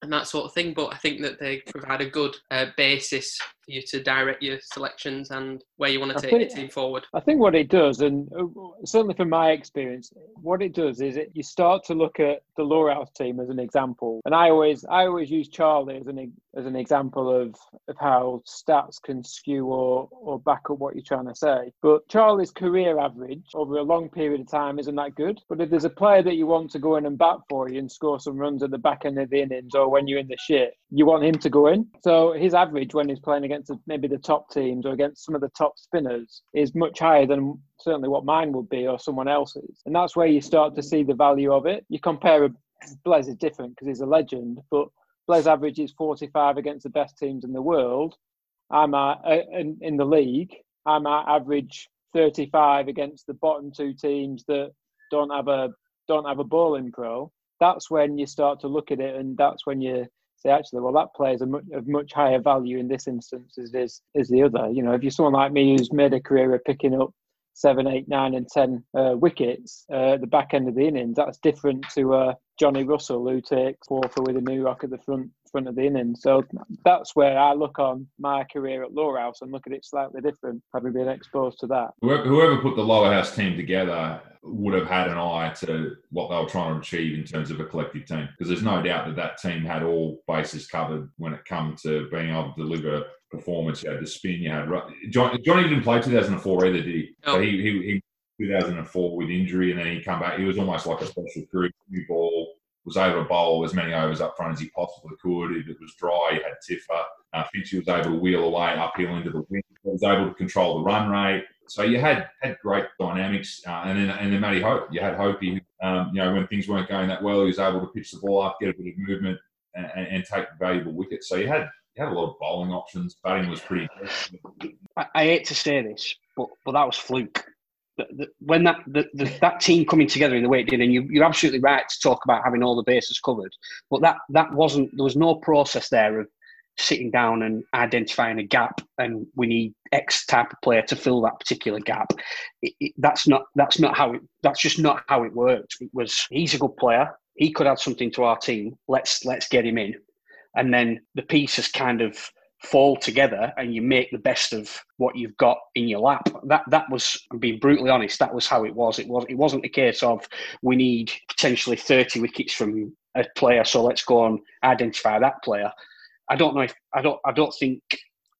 G: and that sort of thing. But I think that they provide a good uh, basis you to direct your selections and where you want to take
B: think-
G: your team forward.
B: I think what it does, and uh, certainly from my experience, what it does is it, you start to look at the Lower House team as an example. And I always, I always use Charlie as an as an example of, of how stats can skew or or back up what you're trying to say. But Charlie's career average over a long period of time isn't that good. But if there's a player that you want to go in and bat for you and score some runs at the back end of the innings, or when you're in the shit, you want him to go in. So his average when he's playing against the- maybe the top teams or against some of the top spinners is much higher than certainly what mine would be or someone else's. And that's where you start to see the value of it. You compare Blaise is different because he's a legend, but Blaise averages 45 against the best teams in the world. I'm at, uh, in, in the league. I'm at average 35 against the bottom two teams that don't have a don't have a bowling pro. That's when you start to look at it, and that's when you say, actually, well, that plays a much, of much higher value in this instance as is is the other. You know, if you're someone like me who's made a career of picking up seven, eight, nine, and ten uh, wickets uh, at the back end of the innings, that's different to uh, Johnny Russell who takes four for with a new rock at the front front of the innings. So that's where I look on my career at Lower House and look at it slightly different, having been exposed to that.
C: Whoever, put the lower house team together would have had an eye to what they were trying to achieve in terms of a collective team. Because there's no doubt that that team had all bases covered when it come to being able to deliver performance. You had the spin, you had John. Johnny didn't play 2004 either, did he?
G: No.
C: So he, he, he 2004 with injury, and then he come back. He was almost like a special crew, new ball. Was able to bowl as many overs up front as he possibly could. If it was dry, he had Tiffer. Uh, Finchy was able to wheel away uphill into the wind. He was able to control the run rate. So you had had great dynamics, uh, and then and then Matty Hope. You had Hopey. Um, you know when things weren't going that well, he was able to pitch the ball up, get a bit of movement, and, and take valuable wickets. So you had you had a lot of bowling options. Batting was pretty.
A: I, I hate to say this, but but that was fluke. The, the, when that the, that team coming together in the way it did, and you, you're absolutely right to talk about having all the bases covered, but that that wasn't there was no process there of sitting down and identifying a gap, and we need X type of player to fill that particular gap. It, it, that's not that's not how it that's just not how it worked. It was he's a good player. He could add something to our team. Let's let's get him in, and then the pieces kind of fall together and you make the best of what you've got in your lap. That that was being brutally honest, that was how it was. It was it wasn't a case of we need potentially 30 wickets from a player, so let's go and identify that player. I don't know if I don't I don't think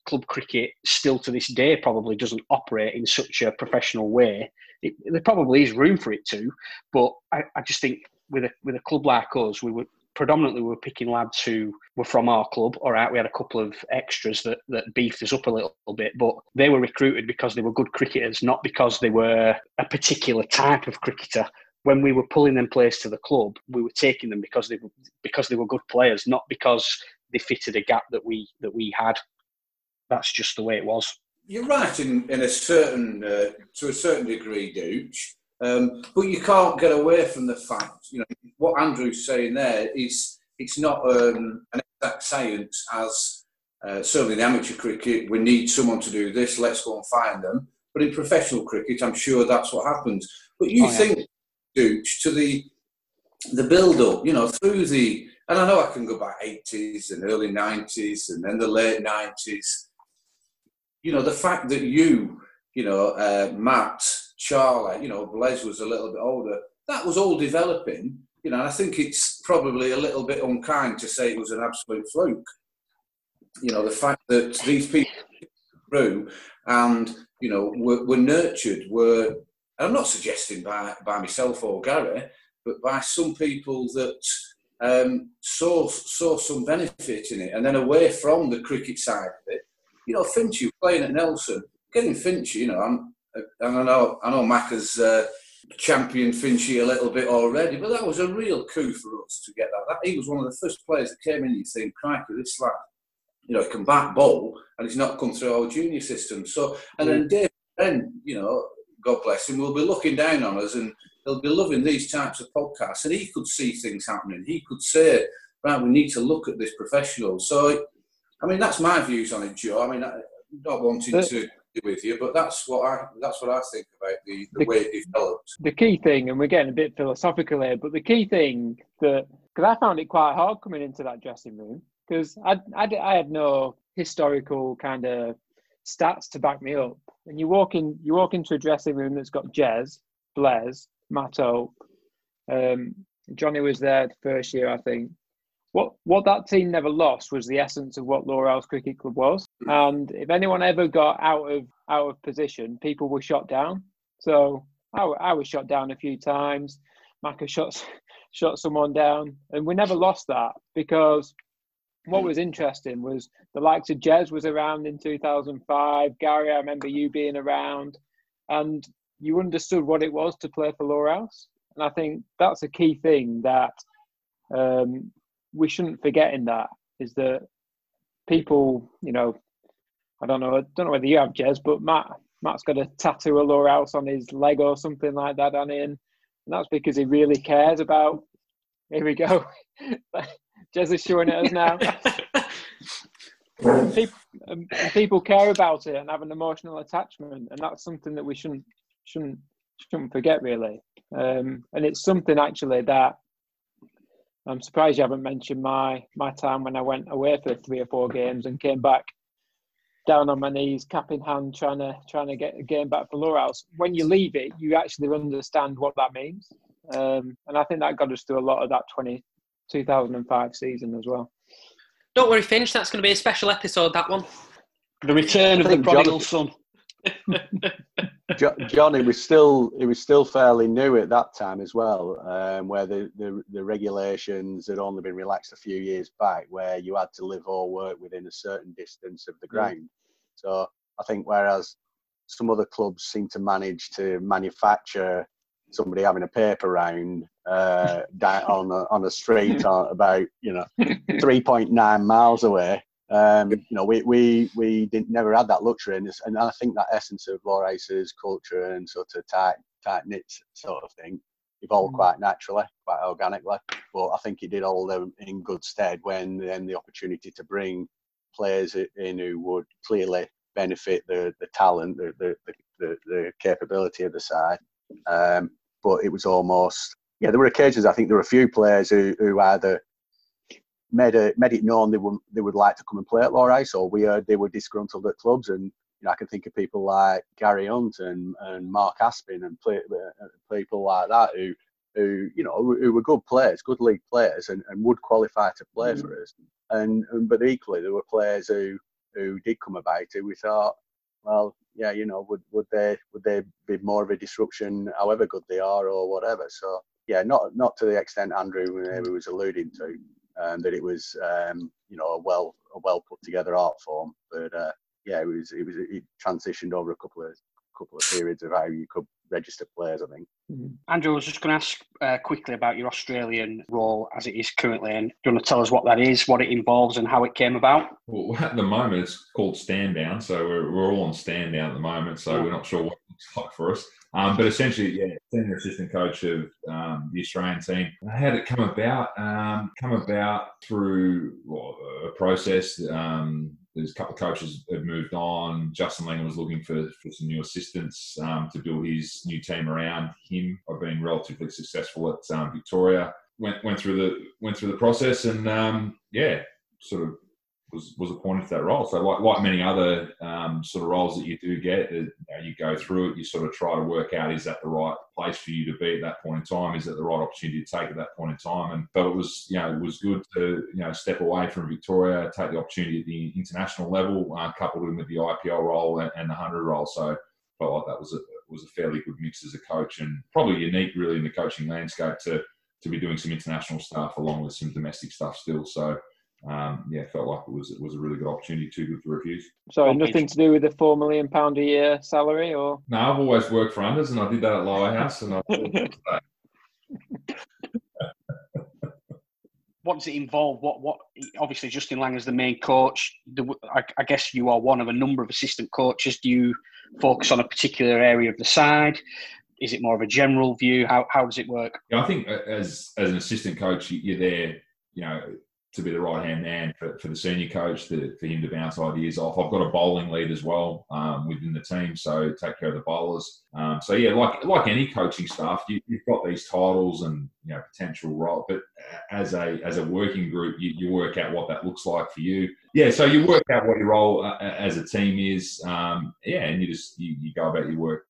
A: club cricket still to this day probably doesn't operate in such a professional way. It, there probably is room for it to, but I, I just think with a with a club like us, we would predominantly we were picking lads who were from our club. All right, we had a couple of extras that, that beefed us up a little bit, but they were recruited because they were good cricketers, not because they were a particular type of cricketer. When we were pulling them players to the club, we were taking them because they were because they were good players, not because they fitted a gap that we that we had. That's just the way it was.
E: You're right in, in a certain uh, to a certain degree, Dooch. Um, but you can't get away from the fact, you know, what Andrew's saying there is it's not um, an exact science as uh, certainly in amateur cricket, we need someone to do this, let's go and find them. But in professional cricket, I'm sure that's what happens. But you
A: Oh, yeah.
E: think, Dooch, to the the build up, you know, through the, and I know I can go back 80s and early 90s and then the late 90s. You know, the fact that you, you know, uh, Matt, Charlie, you know, Blaise was a little bit older, that was all developing, you know, and I think it's probably a little bit unkind to say it was an absolute fluke. You know, the fact that these people grew and, you know, were, were nurtured, were, I'm not suggesting by, by myself or Gary, but by some people that um, saw saw some benefit in it, and then away from the cricket side of it, you know, Finchy playing at Nelson, getting Finchy, you know, I'm, and I know I know Mac has uh, championed Finchy a little bit already, but that was a real coup for us to get that. that. He was one of the first players that came in. You think, crikey, this lad, you know, he can bat bowl, and he's not come through our junior system. So, and then Dave, then you know, God bless him, will be looking down on us and he'll be loving these types of podcasts. And he could see things happening. He could say, right, we need to look at this professional. So, I mean, that's my views on it, Joe. I mean, not wanting to do with you, but that's what I that's what I think about the, the
B: The-
E: way it develops.
B: the key thing, and we're getting a bit philosophical here, but the key thing that because I found it quite hard coming into that dressing room because I, I, I had no historical kind of stats to back me up. And you walk in, you walk into a dressing room that's got Jez, Blaise, Matto, um, Johnny was there the first year, I think. What what that team never lost was the essence of what House Cricket Club was. And if anyone ever got out of out of position, people were shot down. So I, I was shot down a few times. Macca shot *laughs* shot someone down, and we never lost that because what was interesting was the likes of Jez was around in 2005. Gary, I remember you being around, and you understood what it was to play for Lower House. And I think that's a key thing that um, we shouldn't forget in that is that people, you know, I don't know, I don't know whether you have Jez, but Matt, Matt's got a tattoo of Lower House on his leg or something like that on it, and that's because he really cares about. Here we go. *laughs* Jez is showing it us now. *laughs* people, um, people care about it and have an emotional attachment, and that's something that we shouldn't shouldn't shouldn't forget really. Um, and it's something actually that I'm surprised you haven't mentioned my my time when I went away for three or four games and came back down on my knees, cap in hand, trying to trying to get a game back for Lower House. When you leave it, you actually understand what that means, um, and I think that got us through a lot of that 20, 2005 season as well.
G: Don't worry, Finch. That's going to be a special episode. That one.
A: The return of the prodigal son. *laughs*
F: jo- John, it was still it was still fairly new at that time as well, um, where the, the, the regulations had only been relaxed a few years back, where you had to live or work within a certain distance of the ground. So I think whereas some other clubs seem to manage to manufacture somebody having a paper round uh, *laughs* down on a, on a street *laughs* about you know 3.9 miles away um, you know, we we we didn't never had that luxury, and, and I think that essence of House's culture and sort of tight tight knit sort of thing evolved mm. quite naturally, quite organically. But I think he did all them in good stead when then the opportunity to bring players in who would clearly benefit the the talent, the the the, the capability of the side. Um, but it was almost yeah. There were occasions I think there were a few players who who either made it made it known they would they would like to come and play at House, or we heard they were disgruntled at clubs. And you know, I can think of people like Gary Hunt and, and Mark Aspin and play, uh, people like that who who you know who, were good players, good league players, and, and would qualify to play mm. for us. And, and but equally, there were players who who did come about who we thought, well, yeah, you know, would would they would they be more of a disruption, however good they are or whatever. So yeah, not not to the extent Andrew was alluding to um, that it was um, you know a well a well put together art form. But uh, yeah, it was it was it transitioned over a couple of couple of periods of how you could register players. I think.
A: Mm-hmm. Andrew, I was just going to ask uh, quickly about your Australian role as it is currently, and do you want to tell us what that is, what it involves, and how it came about?
C: Well, at the moment, it's called stand down, so we're, we're all on stand down at the moment, so yeah. we're not sure what it looks like for us. Um, but essentially, yeah, senior assistant coach of um, the Australian team. How did it come about? Um, come about through well, a process. There's a couple of coaches have moved on. Justin Langer was looking for, for some new assistants um, to build his new team around him. I've been relatively successful at um, Victoria. Went went through the went through the process and um, yeah, sort of was was appointed to that role. So, like like many other um, sort of roles that you do get, you, you, go through it. You sort of try to work out is that the right place for you to be at that point in time? Is that the right opportunity to take at that point in time? And but it was you know it was good to you know step away from Victoria, take the opportunity at the international level, uh, coupled in with the IPL role and, and the hundred role. So felt like that was a was a fairly good mix as a coach and probably unique really in the coaching landscape to to be doing some international stuff along with some domestic stuff still. So um, yeah, felt like it was it was a really good opportunity. Too good for refuse.
B: So nothing to do with the four million pound a year salary, or
C: no? I've always worked for unders, and I did that at Lower House, and I. *laughs* *laughs*
A: what does it involve? What what? Obviously, Justin Lang is the main coach. The, I, I, guess you are one of a number of assistant coaches. Do you focus on a particular area of the side? Is it more of a general view? How how does it work?
C: Yeah, I think as as an assistant coach, you're there. You know, to be the right hand man for, for the senior coach to, for him to bounce ideas off. I've got a bowling lead as well um, within the team, so take care of the bowlers. Um, so yeah, like like any coaching staff, you, have got these titles and you know potential role, but as a as a working group, you, you work out what that looks like for you. Yeah, so you work out what your role uh, as a team is. Um, yeah, and you just you, you go about your work.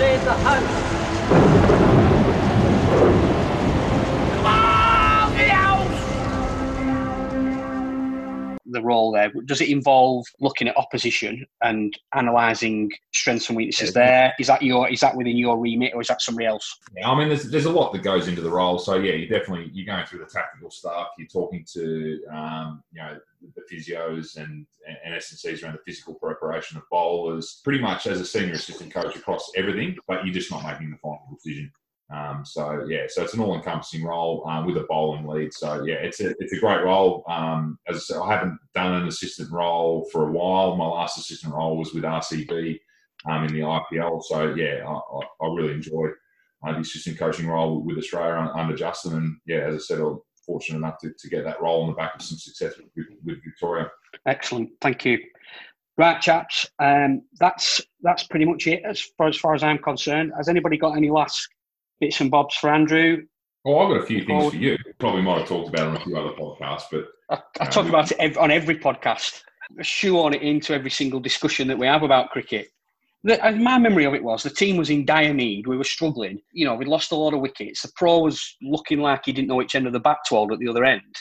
D: Save the house. The
A: role there does it involve looking at opposition and analysing strengths and weaknesses there? Is that your is that within your remit or is that somebody else?
C: Yeah, I mean, there's, there's a lot that goes into the role. So yeah, you're definitely you're going through the tactical stuff. You're talking to um, you know the physios and, and S&Cs around the physical preparation of bowlers, pretty much as a senior assistant coach across everything, but you're just not making the final decision. Um, so yeah, so it's an all-encompassing role um, with a bowling lead. So yeah, it's a it's a great role. Um, as I said, I haven't done an assistant role for a while. My last assistant role was with RCB um, in the IPL. So yeah, I, I, really enjoy uh, the assistant coaching role with Australia under Justin. And yeah, as I said, I'll fortunate enough to, to get that role on the back of some success with, with Victoria.
A: Excellent, thank you. Right, chaps, um, that's that's pretty much it as far as far as I'm concerned. Has anybody got any last bits and bobs for Andrew?
C: Oh, I've got a few things for you. Probably might have talked about on a few other podcasts, but
A: I, I um, talk about it on every podcast. Shoe on it into every single discussion that we have about cricket the, my memory of it was the team was in dire need. We were struggling. You know, we'd lost a lot of wickets. The pro was looking like he didn't know which end of the bat to hold at the other end,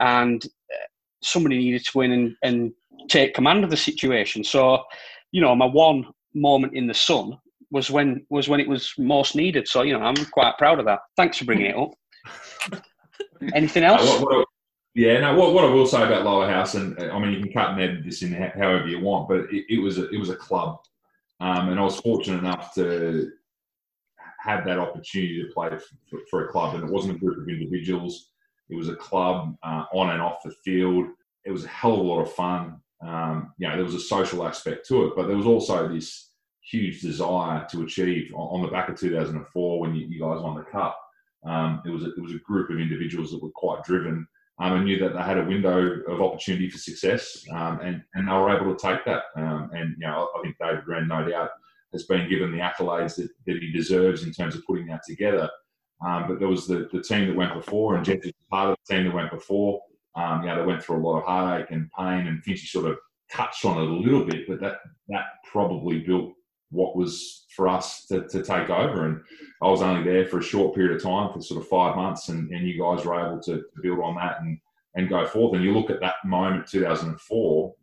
A: and uh, somebody needed to win and, and take command of the situation. So, you know, my one moment in the sun was when was when it was most needed. So, you know, I'm quite proud of that. Thanks for bringing it up. *laughs* Anything else?
C: what, what, yeah, no. What, what I will say about Lower House, and I mean, you can cut and edit this in however you want, but it, it was a, it was a club um, and I was fortunate enough to have that opportunity to play for, for, a club. And it wasn't a group of individuals, it was a club uh, on and off the field. It was a hell of a lot of fun. Um, you know, there was a social aspect to it, but there was also this huge desire to achieve on, the back of 2004 when you, guys won the cup. Um, it was a, it was a group of individuals that were quite driven um, and knew that they had a window of opportunity for success, um, and and they were able to take that. Um, and you know, I think David Wren, no doubt, has been given the accolades that, that he deserves in terms of putting that together. Um, but there was the, the team that went before, and Jesse was part of the team that went before. Um, know, they went through a lot of heartache and pain, and Finchy sort of touched on it a little bit, but that that probably built what was for us to, to take over. And I was only there for a short period of time, for sort of five months, and, and you guys were able to, to build on that and, and go forth. And you look at that moment, 2004,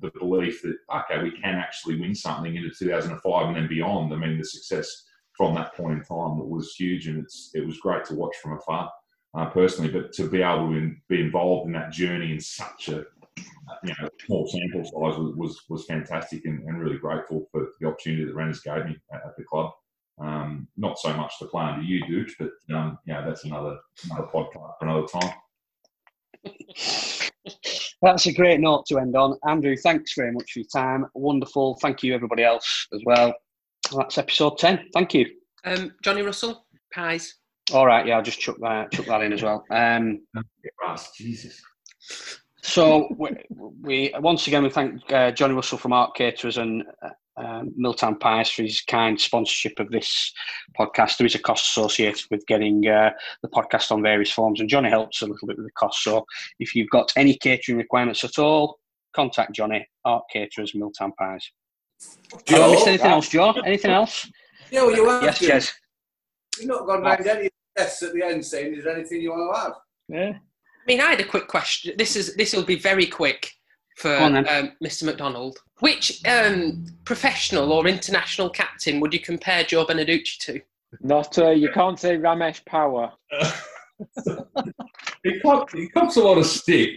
C: the belief that, okay, we can actually win something into 2005 and then beyond. I mean, the success from that point in time was huge, and it's it was great to watch from afar. Uh, personally, but to be able to in, be involved in that journey in such a you know, small sample size was, was, was fantastic and, and, really grateful for the opportunity that Ranners gave me at, at the club. Um, not so much to play under you, Dooch, but um, yeah, that's another another podcast for another time.
A: That's a great note to end on. Andrew, thanks very much for your time. Wonderful. Thank you, everybody else, as well. That's episode 10. Thank you.
G: Um, Johnny Russell, pies.
A: All right, yeah, I'll just chuck that, chuck that in as well. Um,
C: Jesus.
A: So we, we, once again we thank uh, Johnny Russell from Art Caterers and uh, um, Milltown Pies for his kind sponsorship of this podcast. There is a cost associated with getting uh, the podcast on various forms, and Johnny helps a little bit with the cost. So if you've got any catering requirements at all, contact Johnny Art Caterers Milltown Pies. Joe, Have I missed anything else, Joe? Anything else?
E: Yeah, well, you are.
A: Yes, Jez.
E: You've not gone round any tests at the end saying, is there anything you want to add?
A: Yeah.
G: I mean, I had a quick question. This is this will be very quick for um, Mr. McDonald. Which um, professional or international captain would you compare Joe Beneducci to?
B: Not uh, you can't say Ramesh Powar.
C: he, cops, he cops a lot of stick,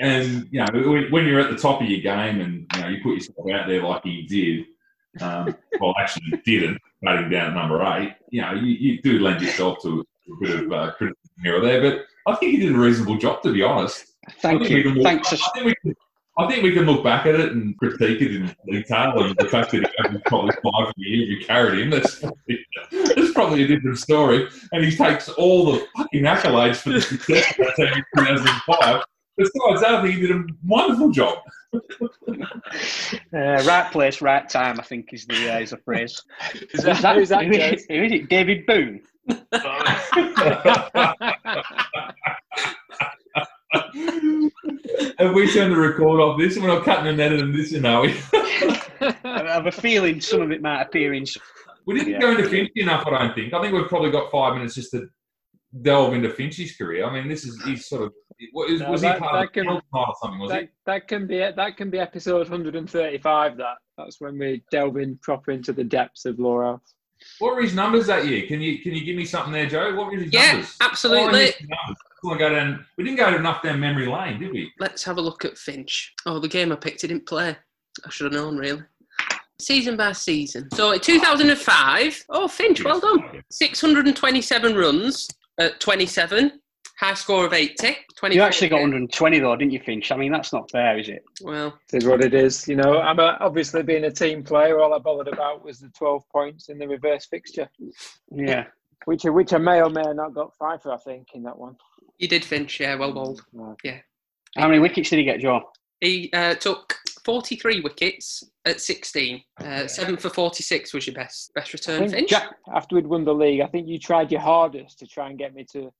C: and you know when you're at the top of your game and you know you put yourself out there like he did, Um, well, actually didn't, batting down at number eight. You know, you, you do lend yourself to a bit of uh, criticism here or there, but I think he did a reasonable job, to be honest.
A: Thank
C: I think we
A: you.
C: can look-
A: Thanks.
C: I think we can. I think we can look back at it and critique it in detail, and the fact that he averaged probably five for the year we carried him. That's probably, that's probably a different story. And he takes all the fucking accolades for the success of that team in 2005. Besides that, I think he did a wonderful job.
A: Uh, right place, right time. I think is the uh, is the phrase.
B: Is that, who's that,
A: who is, who is it? David Boon. *laughs* *laughs*
C: Have we turned the record off this? We're not cutting and editing this, in, are we?
A: I have a feeling some of it might appear in.
C: We didn't
A: Yeah.
C: go into Finchy enough, I don't think. I think we've probably got five minutes just to delve into Finchy's career. I mean, this is he's sort of was,
B: No,
C: was
B: that-
C: he part
B: that
C: of
B: can-
C: the Celtic or something? Was
B: that, that can be that can be episode 135. That that's when we delve in proper into the depths of Laura.
C: What were his numbers that year? Can you can you give me something there, Joe? What were his
G: Yeah,
C: numbers?
G: absolutely.
C: Oh, I missed the numbers. I wanna go down. We didn't go enough down memory lane, did we?
G: Let's have a look at Finch. Oh, the game I picked, he didn't play. I should have known, really. Season by season. So, in 2005, oh, Finch, well done. 627 runs at 27, high score of 80. 24
A: You actually got 120 though, didn't you, Finch? I mean, that's not fair, is it?
G: Well,
B: Is what it is. You know, I'm a, obviously being a team player. All I bothered about was the 12 points in the reverse fixture,
A: Yeah.
B: which which I may or may have not got five for. I think in that one.
G: You did Finch, yeah, well bowled. Yeah.
A: How many wickets did he get, Joe?
G: He uh, took 43 wickets at 16. Uh, 7 for 46 was your best best return,
B: think
G: Finch.
B: Jack, after we'd won the league, I think you tried your hardest to try and get me to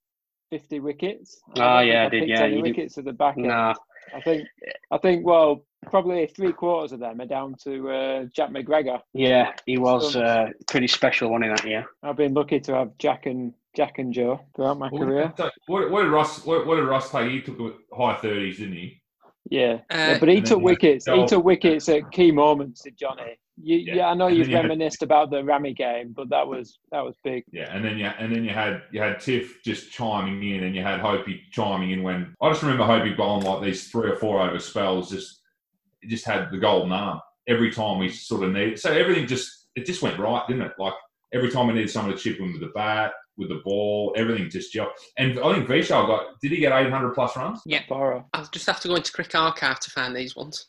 B: 50 wickets.
A: Ah,
B: don't
A: yeah, I did, yeah,
B: any
A: you did.
B: wickets at the back end.
A: Nah.
B: I think, I think, well, probably three quarters of them are down to uh, Jack McGregor.
A: Yeah, he was uh, pretty special one in that year.
B: I've been lucky to have Jack and Jack and Joe throughout my
C: What,
B: career.
C: so what, what did Ross? What, what did Ross take? He took high thirties, didn't he?
B: Yeah,
G: Uh,
B: Yeah, but he took
C: then you had
B: wickets. He took wickets at key moments, did Johnny? You,
C: Yeah.
B: yeah. I know you've
C: then you had-
B: reminisced about the Rammy game, but that was that was big.
C: Yeah, and then you and then you had you had Tiff just chiming in, and you had Hopey chiming in when I just remember Hopey bowling like these three or four over spells. Just it just had the golden arm every time we sort of needed. So everything just it just went right, didn't it? Like every time we needed someone to chip in with the bat, with the ball, everything just gelled. And I think Vishal got did he get eight hundred plus runs?
G: Yeah.
B: Far
G: I'll just have to go into Crick Archive to find these ones.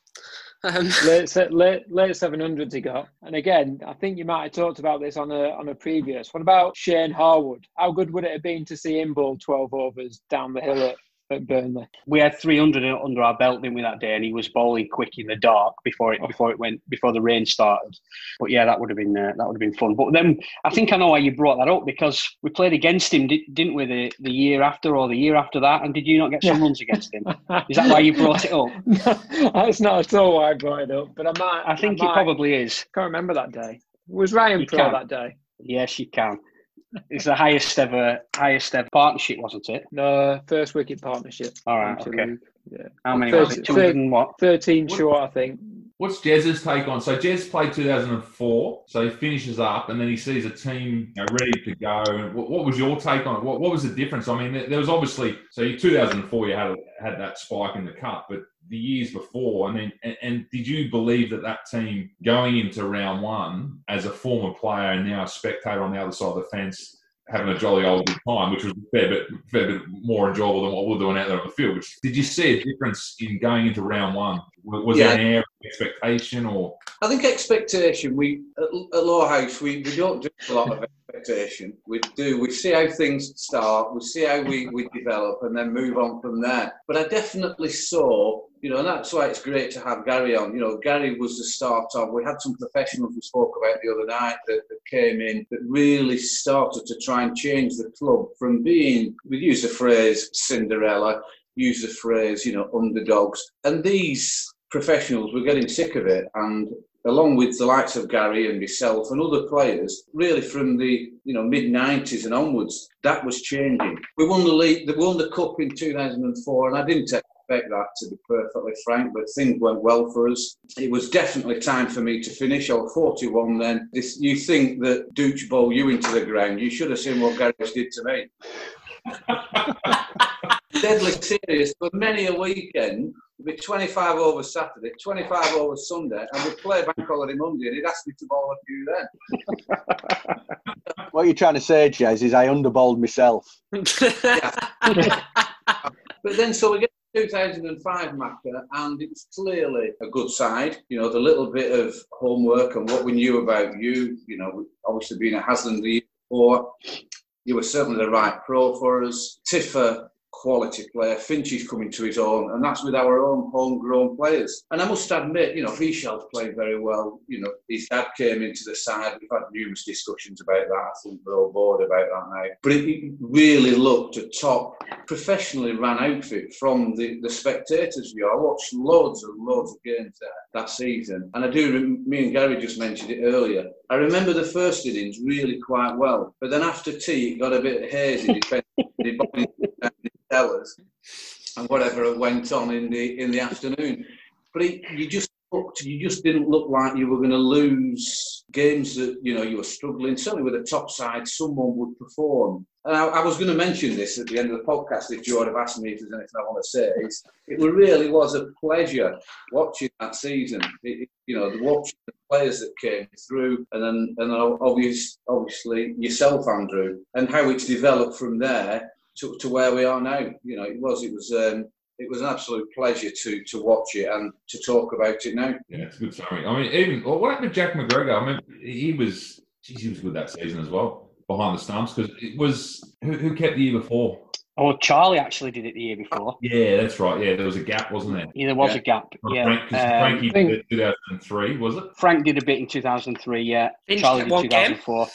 G: Um, *laughs*
B: late, se- late late seven hundreds he got. And again, I think you might have talked about this on a on a previous. What about Shane Harwood? How good would it have been to see him bowl twelve overs down the hill at, at Burnley?
A: We had 300 under our belt, didn't we, that day? And he was bowling quick in the dark before it before it went before the rain started. But yeah, that would have been uh, that would have been fun. But then I think I know why you brought that up because we played against him, di- didn't we, the, the year after or the year after that? And did you not get some runs against him? Is that why you brought it up? *laughs*
B: That's not at all why I brought it up. But I might.
A: I think
B: might,
A: it probably is.
B: can't remember that day. Was Ryan
A: You
B: pro
A: can't.
B: that day?
A: Yes, you can. It's the highest ever highest ever partnership, wasn't it?
B: No, first wicket partnership.
A: All right, okay.
B: league. Yeah.
A: How many was it?
B: Thirty-
A: 200 and what?
B: Thirteen
C: What-
B: short, I think.
C: What's Jez's take on? So Jez played 2004, so he finishes up, and then he sees a team you know, ready to go. And what, what was your take on it? What, what was the difference? I mean, there, there was obviously so you 2004 you had had that spike in the cup, but the years before, I mean, and, and did you believe that that team going into round one as a former player and now a spectator on the other side of the fence? Having a jolly old good time, which was a fair bit, fair bit more enjoyable than what we're doing out there on the field. Which, did you see a difference in going into round one? Was
E: Yeah.
C: there an air of expectation, or
E: I think expectation. We at, at Lower House, we, we don't do a lot of expectation. We do. We see how things start. We see how we, we develop, and then move on from there. But I definitely saw, you know, and that's why it's great to have Gary on. You know, Gary was the start of. We had some professionals we spoke about the other night that, that came in that really started to try and change the club from being. We use the phrase Cinderella. Use the phrase, you know, underdogs, and these professionals were getting sick of it and along with the likes of Gary and myself and other players, really from the you know mid '90s and onwards, that was changing. We won the league, we won the cup in 2004, and I didn't expect that to be perfectly frank, but things went well for us. It was definitely time for me to finish. I was 41 then. This, you think that Dooch bowl you into the ground? You should have seen what Gary did to me. *laughs* deadly serious for many a weekend. It'd be 25 over Saturday, 25 over Sunday, and we'd play Bank Holiday Monday, and he'd ask me to bowl a few then.
F: What you're trying to say, Jez, is I underbowled myself. *laughs* *laughs*
E: But then, so we get 2005 Macca, and it's clearly a good side. You know, the little bit of homework and what we knew about you, you know, obviously being a Hasland the year before, you were certainly the right pro for us. Tiffer, quality player. Finch is coming to his own, and that's with our own homegrown players. And I must admit, you know, Fischel's played very well. You know, his dad came into the side. We've had numerous discussions about that. I think we're all bored about that now. But it really looked a top, professionally ran outfit from the, the spectators view. I watched loads and loads of games there that season. And I do, me and Gary just mentioned it earlier. I remember the first innings really quite well. But then after tea, it got a bit hazy, depending *laughs* tellers and whatever went on in the in the afternoon. But it, you just looked, you just didn't look like you were going to lose games that you know you were struggling. Certainly with a top side, someone would perform. And I, I was going to mention this at the end of the podcast if you would have asked me if there's anything I want to say. It's, it really was a pleasure watching that season. It, you know, watching the players that came through, and then and then obvious, obviously yourself, Andrew, and how it's developed from there to, to where we are now. You know, it was it was um, it was an absolute pleasure to to watch it and to talk about it now.
C: Yeah, it's a good summary. I mean, even well, what happened to Jack McGregor? I mean, he was geez, he was good that season as well behind the stumps because it was who, who kept the year before.
A: Oh, Charlie actually did it the year before.
C: Yeah, that's right. Yeah, there was a gap, wasn't there?
A: Yeah, there was
E: Yeah.
A: a gap. Yeah,
C: Frank, 'cause
A: Um,
C: Frankie did it 2003, was it?
A: Frank did a bit in 2003. Yeah,
G: Finch
A: Charlie
G: did 2004. game.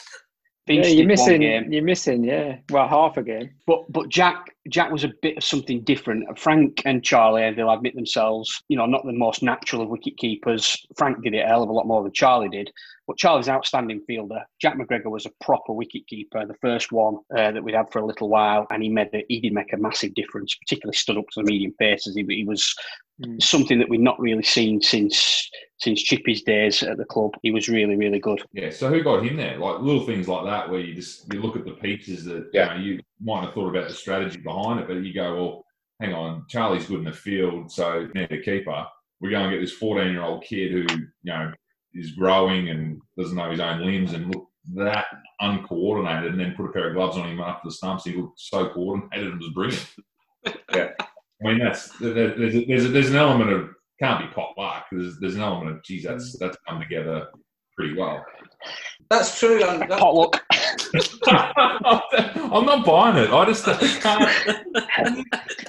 A: 2004.
B: Yeah, you're missing. You're missing. Yeah, well, half a game.
A: But but Jack Jack was a bit of something different. Frank and Charlie, they'll admit themselves, you know, not the most natural of wicket keepers. Frank did it a hell of a lot more than Charlie did. But Charlie's an outstanding fielder. Jack McGregor was a proper wicket keeper, the first one uh, that we'd had for a little while, and he made a, he did make a massive difference. Particularly stood up to the medium paces. He, he was
B: Mm.
A: something that we've not really seen since since Chippy's days at the club. He was really really good.
C: Yeah. So who got him there? Like little things like that, where you just you look at the pieces that
E: Yeah.
C: you, know, you might have thought about the strategy behind it, but you go, well, hang on, Charlie's good in the field, so need a keeper. We go and get this 14 year old kid who you know is growing and doesn't know his own limbs and look that uncoordinated, and then put a pair of gloves on him after the stumps. He looked so coordinated and was brilliant. *laughs*
E: Yeah.
C: I mean, that's there's a, there's a, there's an element of can't be pot luck. There's there's an element of geez, that's mm. that's come together pretty well.
E: That's true. And that,
A: Potluck. *laughs*
C: I'm not buying it. I just can't.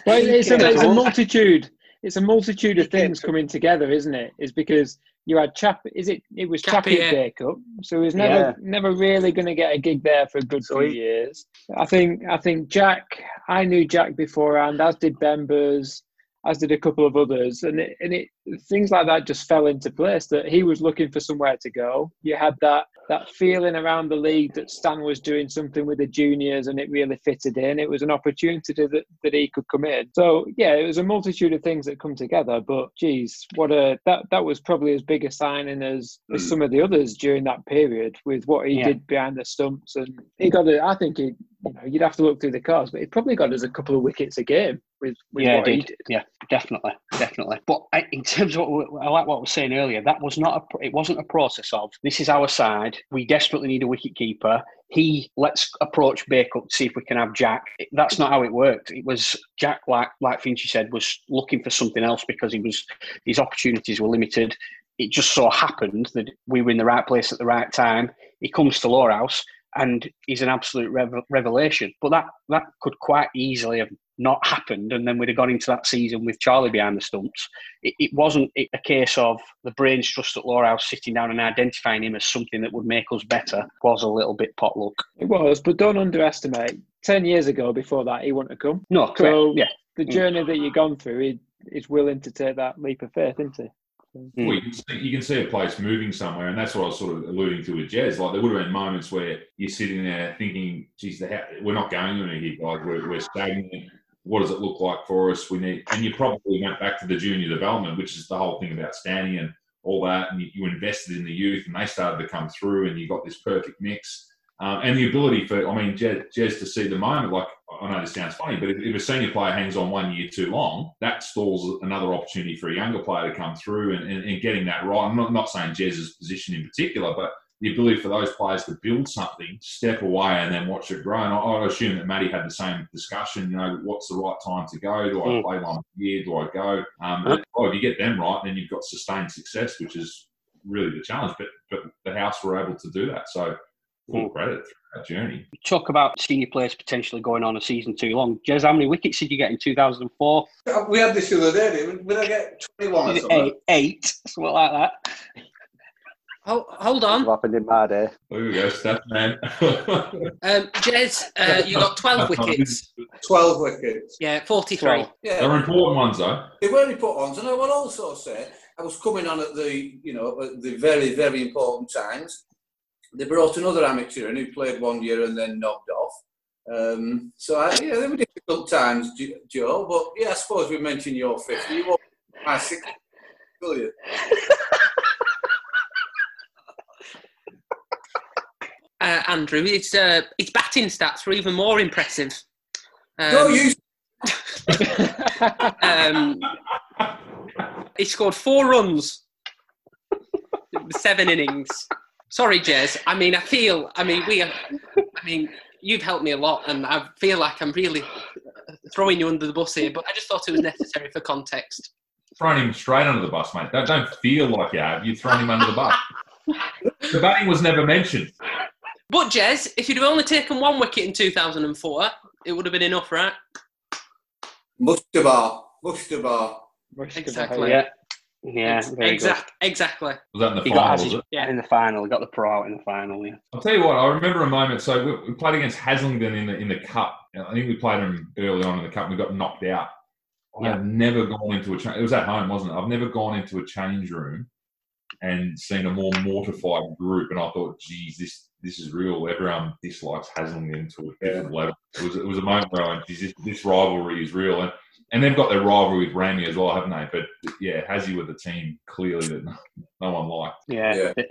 B: Well, it's a, it's a multitude. It's a multitude of things coming together, isn't it? Is because you had Chap. Is it? It was
G: Chappie,
B: Chappie
G: yeah.
B: Day Cup, so he was never
F: Yeah.
B: never really going to get a gig there for a good
F: So
B: few
F: he-
B: years. I think. I think Jack. I knew Jack beforehand, as did Bembers, as did a couple of others, and it, and it things like that just fell into place. That he was looking for somewhere to go. You had that that feeling around the league that Stan was doing something with the juniors, and it really fitted in. It was an opportunity that that he could come in. So yeah, it was a multitude of things that come together. But geez, what a that that was probably as big a signing as, as
E: Mm.
B: some of the others during that period with what he
A: Yeah.
B: did behind the stumps, and he got. it. I think he, you know, you'd have to look through the cards, but he probably got us a couple of wickets a game with, with
A: yeah,
B: what
A: it
B: he
A: did.
B: did.
A: Yeah, definitely, definitely. But I, in terms of what I like what I was saying earlier, that was not a. It wasn't a process of this is our side. We desperately need a wicket keeper. He let's approach Bacup to see if we can have Jack. That's not how it worked. It was Jack, like like Finchy said, was looking for something else because he was his opportunities were limited. It just so happened that we were in the right place at the right time. He comes to Lower House and he's an absolute revel- revelation. But that that could quite easily have not happened, and then we'd have gone into that season with Charlie behind the stumps. It, it wasn't a case of the brains trust at Lower House sitting down and identifying him as something that would make us better. It was a little bit potluck.
B: It was, but don't underestimate. Ten years ago, before that, he wouldn't have come.
A: No, correct.
B: So
A: yeah,
B: the
A: Mm.
B: journey that you've gone through, he, is willing to take that leap of faith, isn't he? Hmm.
C: Well, you, can see, you can see a place moving somewhere, and that's what I was sort of alluding to with Jez. Like there would have been moments where you're sitting there thinking, "Geez, we're not going anywhere here. Like we're, we're stagnant. What does it look like for us? We need." And you probably went back to the junior development, which is the whole thing about standing and all that. And you, you invested in the youth, and they started to come through, and you got this perfect mix. Um, and the ability for, I mean, Jez, Jez to see the moment, like I know this sounds funny, but if, if a senior player hangs on one year too long, that stalls another opportunity for a younger player to come through and, and, and getting that right. I'm not, not saying Jez's position in particular, but the ability for those players to build something, step away, and then watch it grow. And I, I assume that Matty had the same discussion. You know, what's the right time to go? Do I
A: Mm.
C: play one year? Do I go? Um, and, oh, if you get them right, then you've got sustained success, which is really the challenge. But but the house were able to do that. So full credit through that journey.
A: Talk about senior players potentially going on a season too long. Jez, how many wickets did you get in 2004?
E: We had this the other day. didn't we? Did I get 21 or
A: Eight,
E: something?
A: eight, something like that.
G: Oh, hold
F: What
G: on.
F: happened in my day?
C: There we go, stat man. *laughs*
G: Um, Jez, uh, you got 12 *laughs* wickets.
E: 12 wickets.
G: Yeah, 43.
A: Twelve.
E: Yeah.
C: They're important ones though.
E: They were put on, and I will also say I was coming on at the, you know, at the very, very important times. They brought another amateur in who played one year and then knocked off. Um, so I, yeah, they were difficult times, Joe. But yeah, I suppose we mentioned your 50. You won't my 60, will you? *laughs*
G: Uh, Andrew, it's uh, his batting stats were even more impressive. Um,
E: no, you. *laughs*
G: um, he scored four runs, seven innings. Sorry, Jez. I mean, I feel. I mean, we. Are, I mean, you've helped me a lot, and I feel like I'm really throwing you under the bus here. But I just thought it was necessary for context.
C: Throwing him straight under the bus, mate. Don't, don't feel like you have. You've thrown him under the bus. the batting was never mentioned.
G: But Jez, if you'd have only taken one wicket in 2004, it would have been enough, right?
E: Mustabar. Mustabar.
G: Exactly.
A: Yeah, yeah, very
G: Exact, exactly.
C: Was that in the
A: He
C: final?
A: as
C: Was
A: he-
C: it?
A: good. In the final, he got the pro out in the final. Yeah.
C: I'll tell you what. I remember a moment. So we, we played against Haslingden in the in the cup. I think we played them early on in the cup. and We got knocked out.
A: Yeah.
C: I've never gone into a. Cha- it was at home, wasn't it? I've never gone into a change room and seen a more mortified group. And I thought, geez, this this is real. Everyone dislikes Haslingden to a different level. It was it was a moment where I went, geez, this, this rivalry is real. And and they've got their rivalry with Rammy as well, haven't they? But yeah, Hazzy with the team clearly that no, no one liked.
A: Yeah.
E: Yeah.
A: th-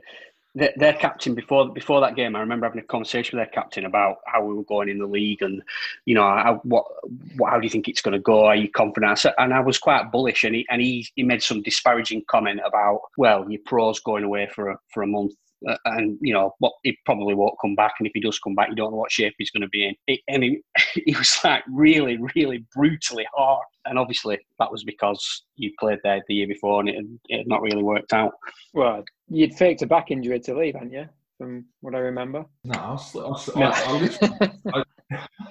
A: th- Their captain before before that game, I remember having a conversation with their captain about how we were going in the league, and you know, how, what, what, how do you think it's going to go? Are you confident? And I was quite bullish, and he and he, he made some disparaging comment about, well, your pro's going away for a for a month, and you know, what he probably won't come back, and if he does come back, you don't know what shape he's going to be in. It, and he, *laughs* he was like really, really brutally hard, and obviously that was because you played there the year before, and it, had- it had not really worked out.
B: Well, you'd faked a back injury to leave, hadn't you? From what I remember.
C: No, I, was, I, was, I, I, literally-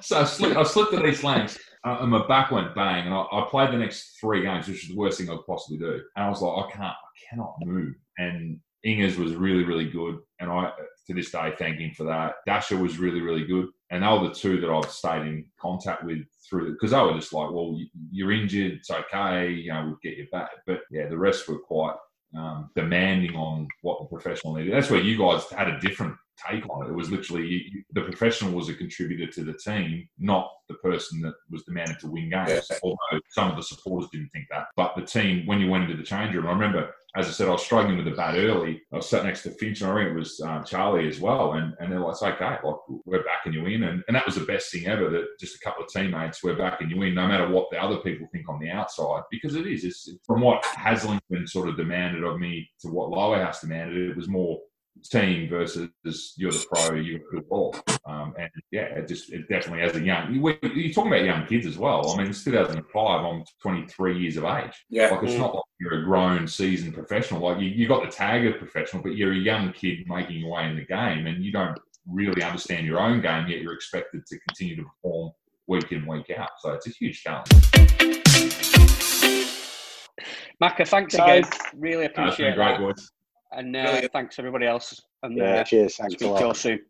C: So I slipped, I slipped at East Lancs uh, and my back went bang. And I, I played the next three games, which is the worst thing I could possibly do. And I was like, I can't, I cannot move. And Ingers was really, really good. And I, to this day, thank him for that. Dasher was really, really good. And they were the two that I've stayed in contact with through because they were just like, well, you- you're injured, it's okay, you know, we'll get you back. But yeah, the rest were quite um, demanding on what the professional needed. That's where you guys had a different take on it. It was literally the professional was a contributor to the team, not the person that was demanded to win games.
E: Yeah.
C: Although some of the supporters didn't think that, but the team when you went into the change room, I remember. As I said, I was struggling with the bat early. I was sat next to Finch, and I think it was um, Charlie as well. And, and they're like, okay, like we're backing you in. And, and that was the best thing ever that just a couple of teammates were backing you in, no matter what the other people think on the outside, because it is. It's from what Haslingden sort of demanded of me to what Lower House demanded, it was more team versus you're the pro, you're a good ball. Um, and yeah, it just it definitely as a young, you, you're talking about young kids as well. I mean, it's 2005, I'm 23 years of age.
E: Yeah.
C: Like it's not like you're a grown, seasoned professional. Like you, you got the tag of professional, but you're a young kid making your way in the game, and you don't really understand your own game yet. You're expected to continue to perform week in, week out. So it's a huge challenge.
A: Macca, thanks
B: Guys.
A: again. Really
C: appreciate it's been great,
A: that.
C: boys.
A: And uh, thanks everybody else. And
F: Yeah,
A: uh,
F: cheers. Thanks a
A: speak to you all
F: lot.
A: soon.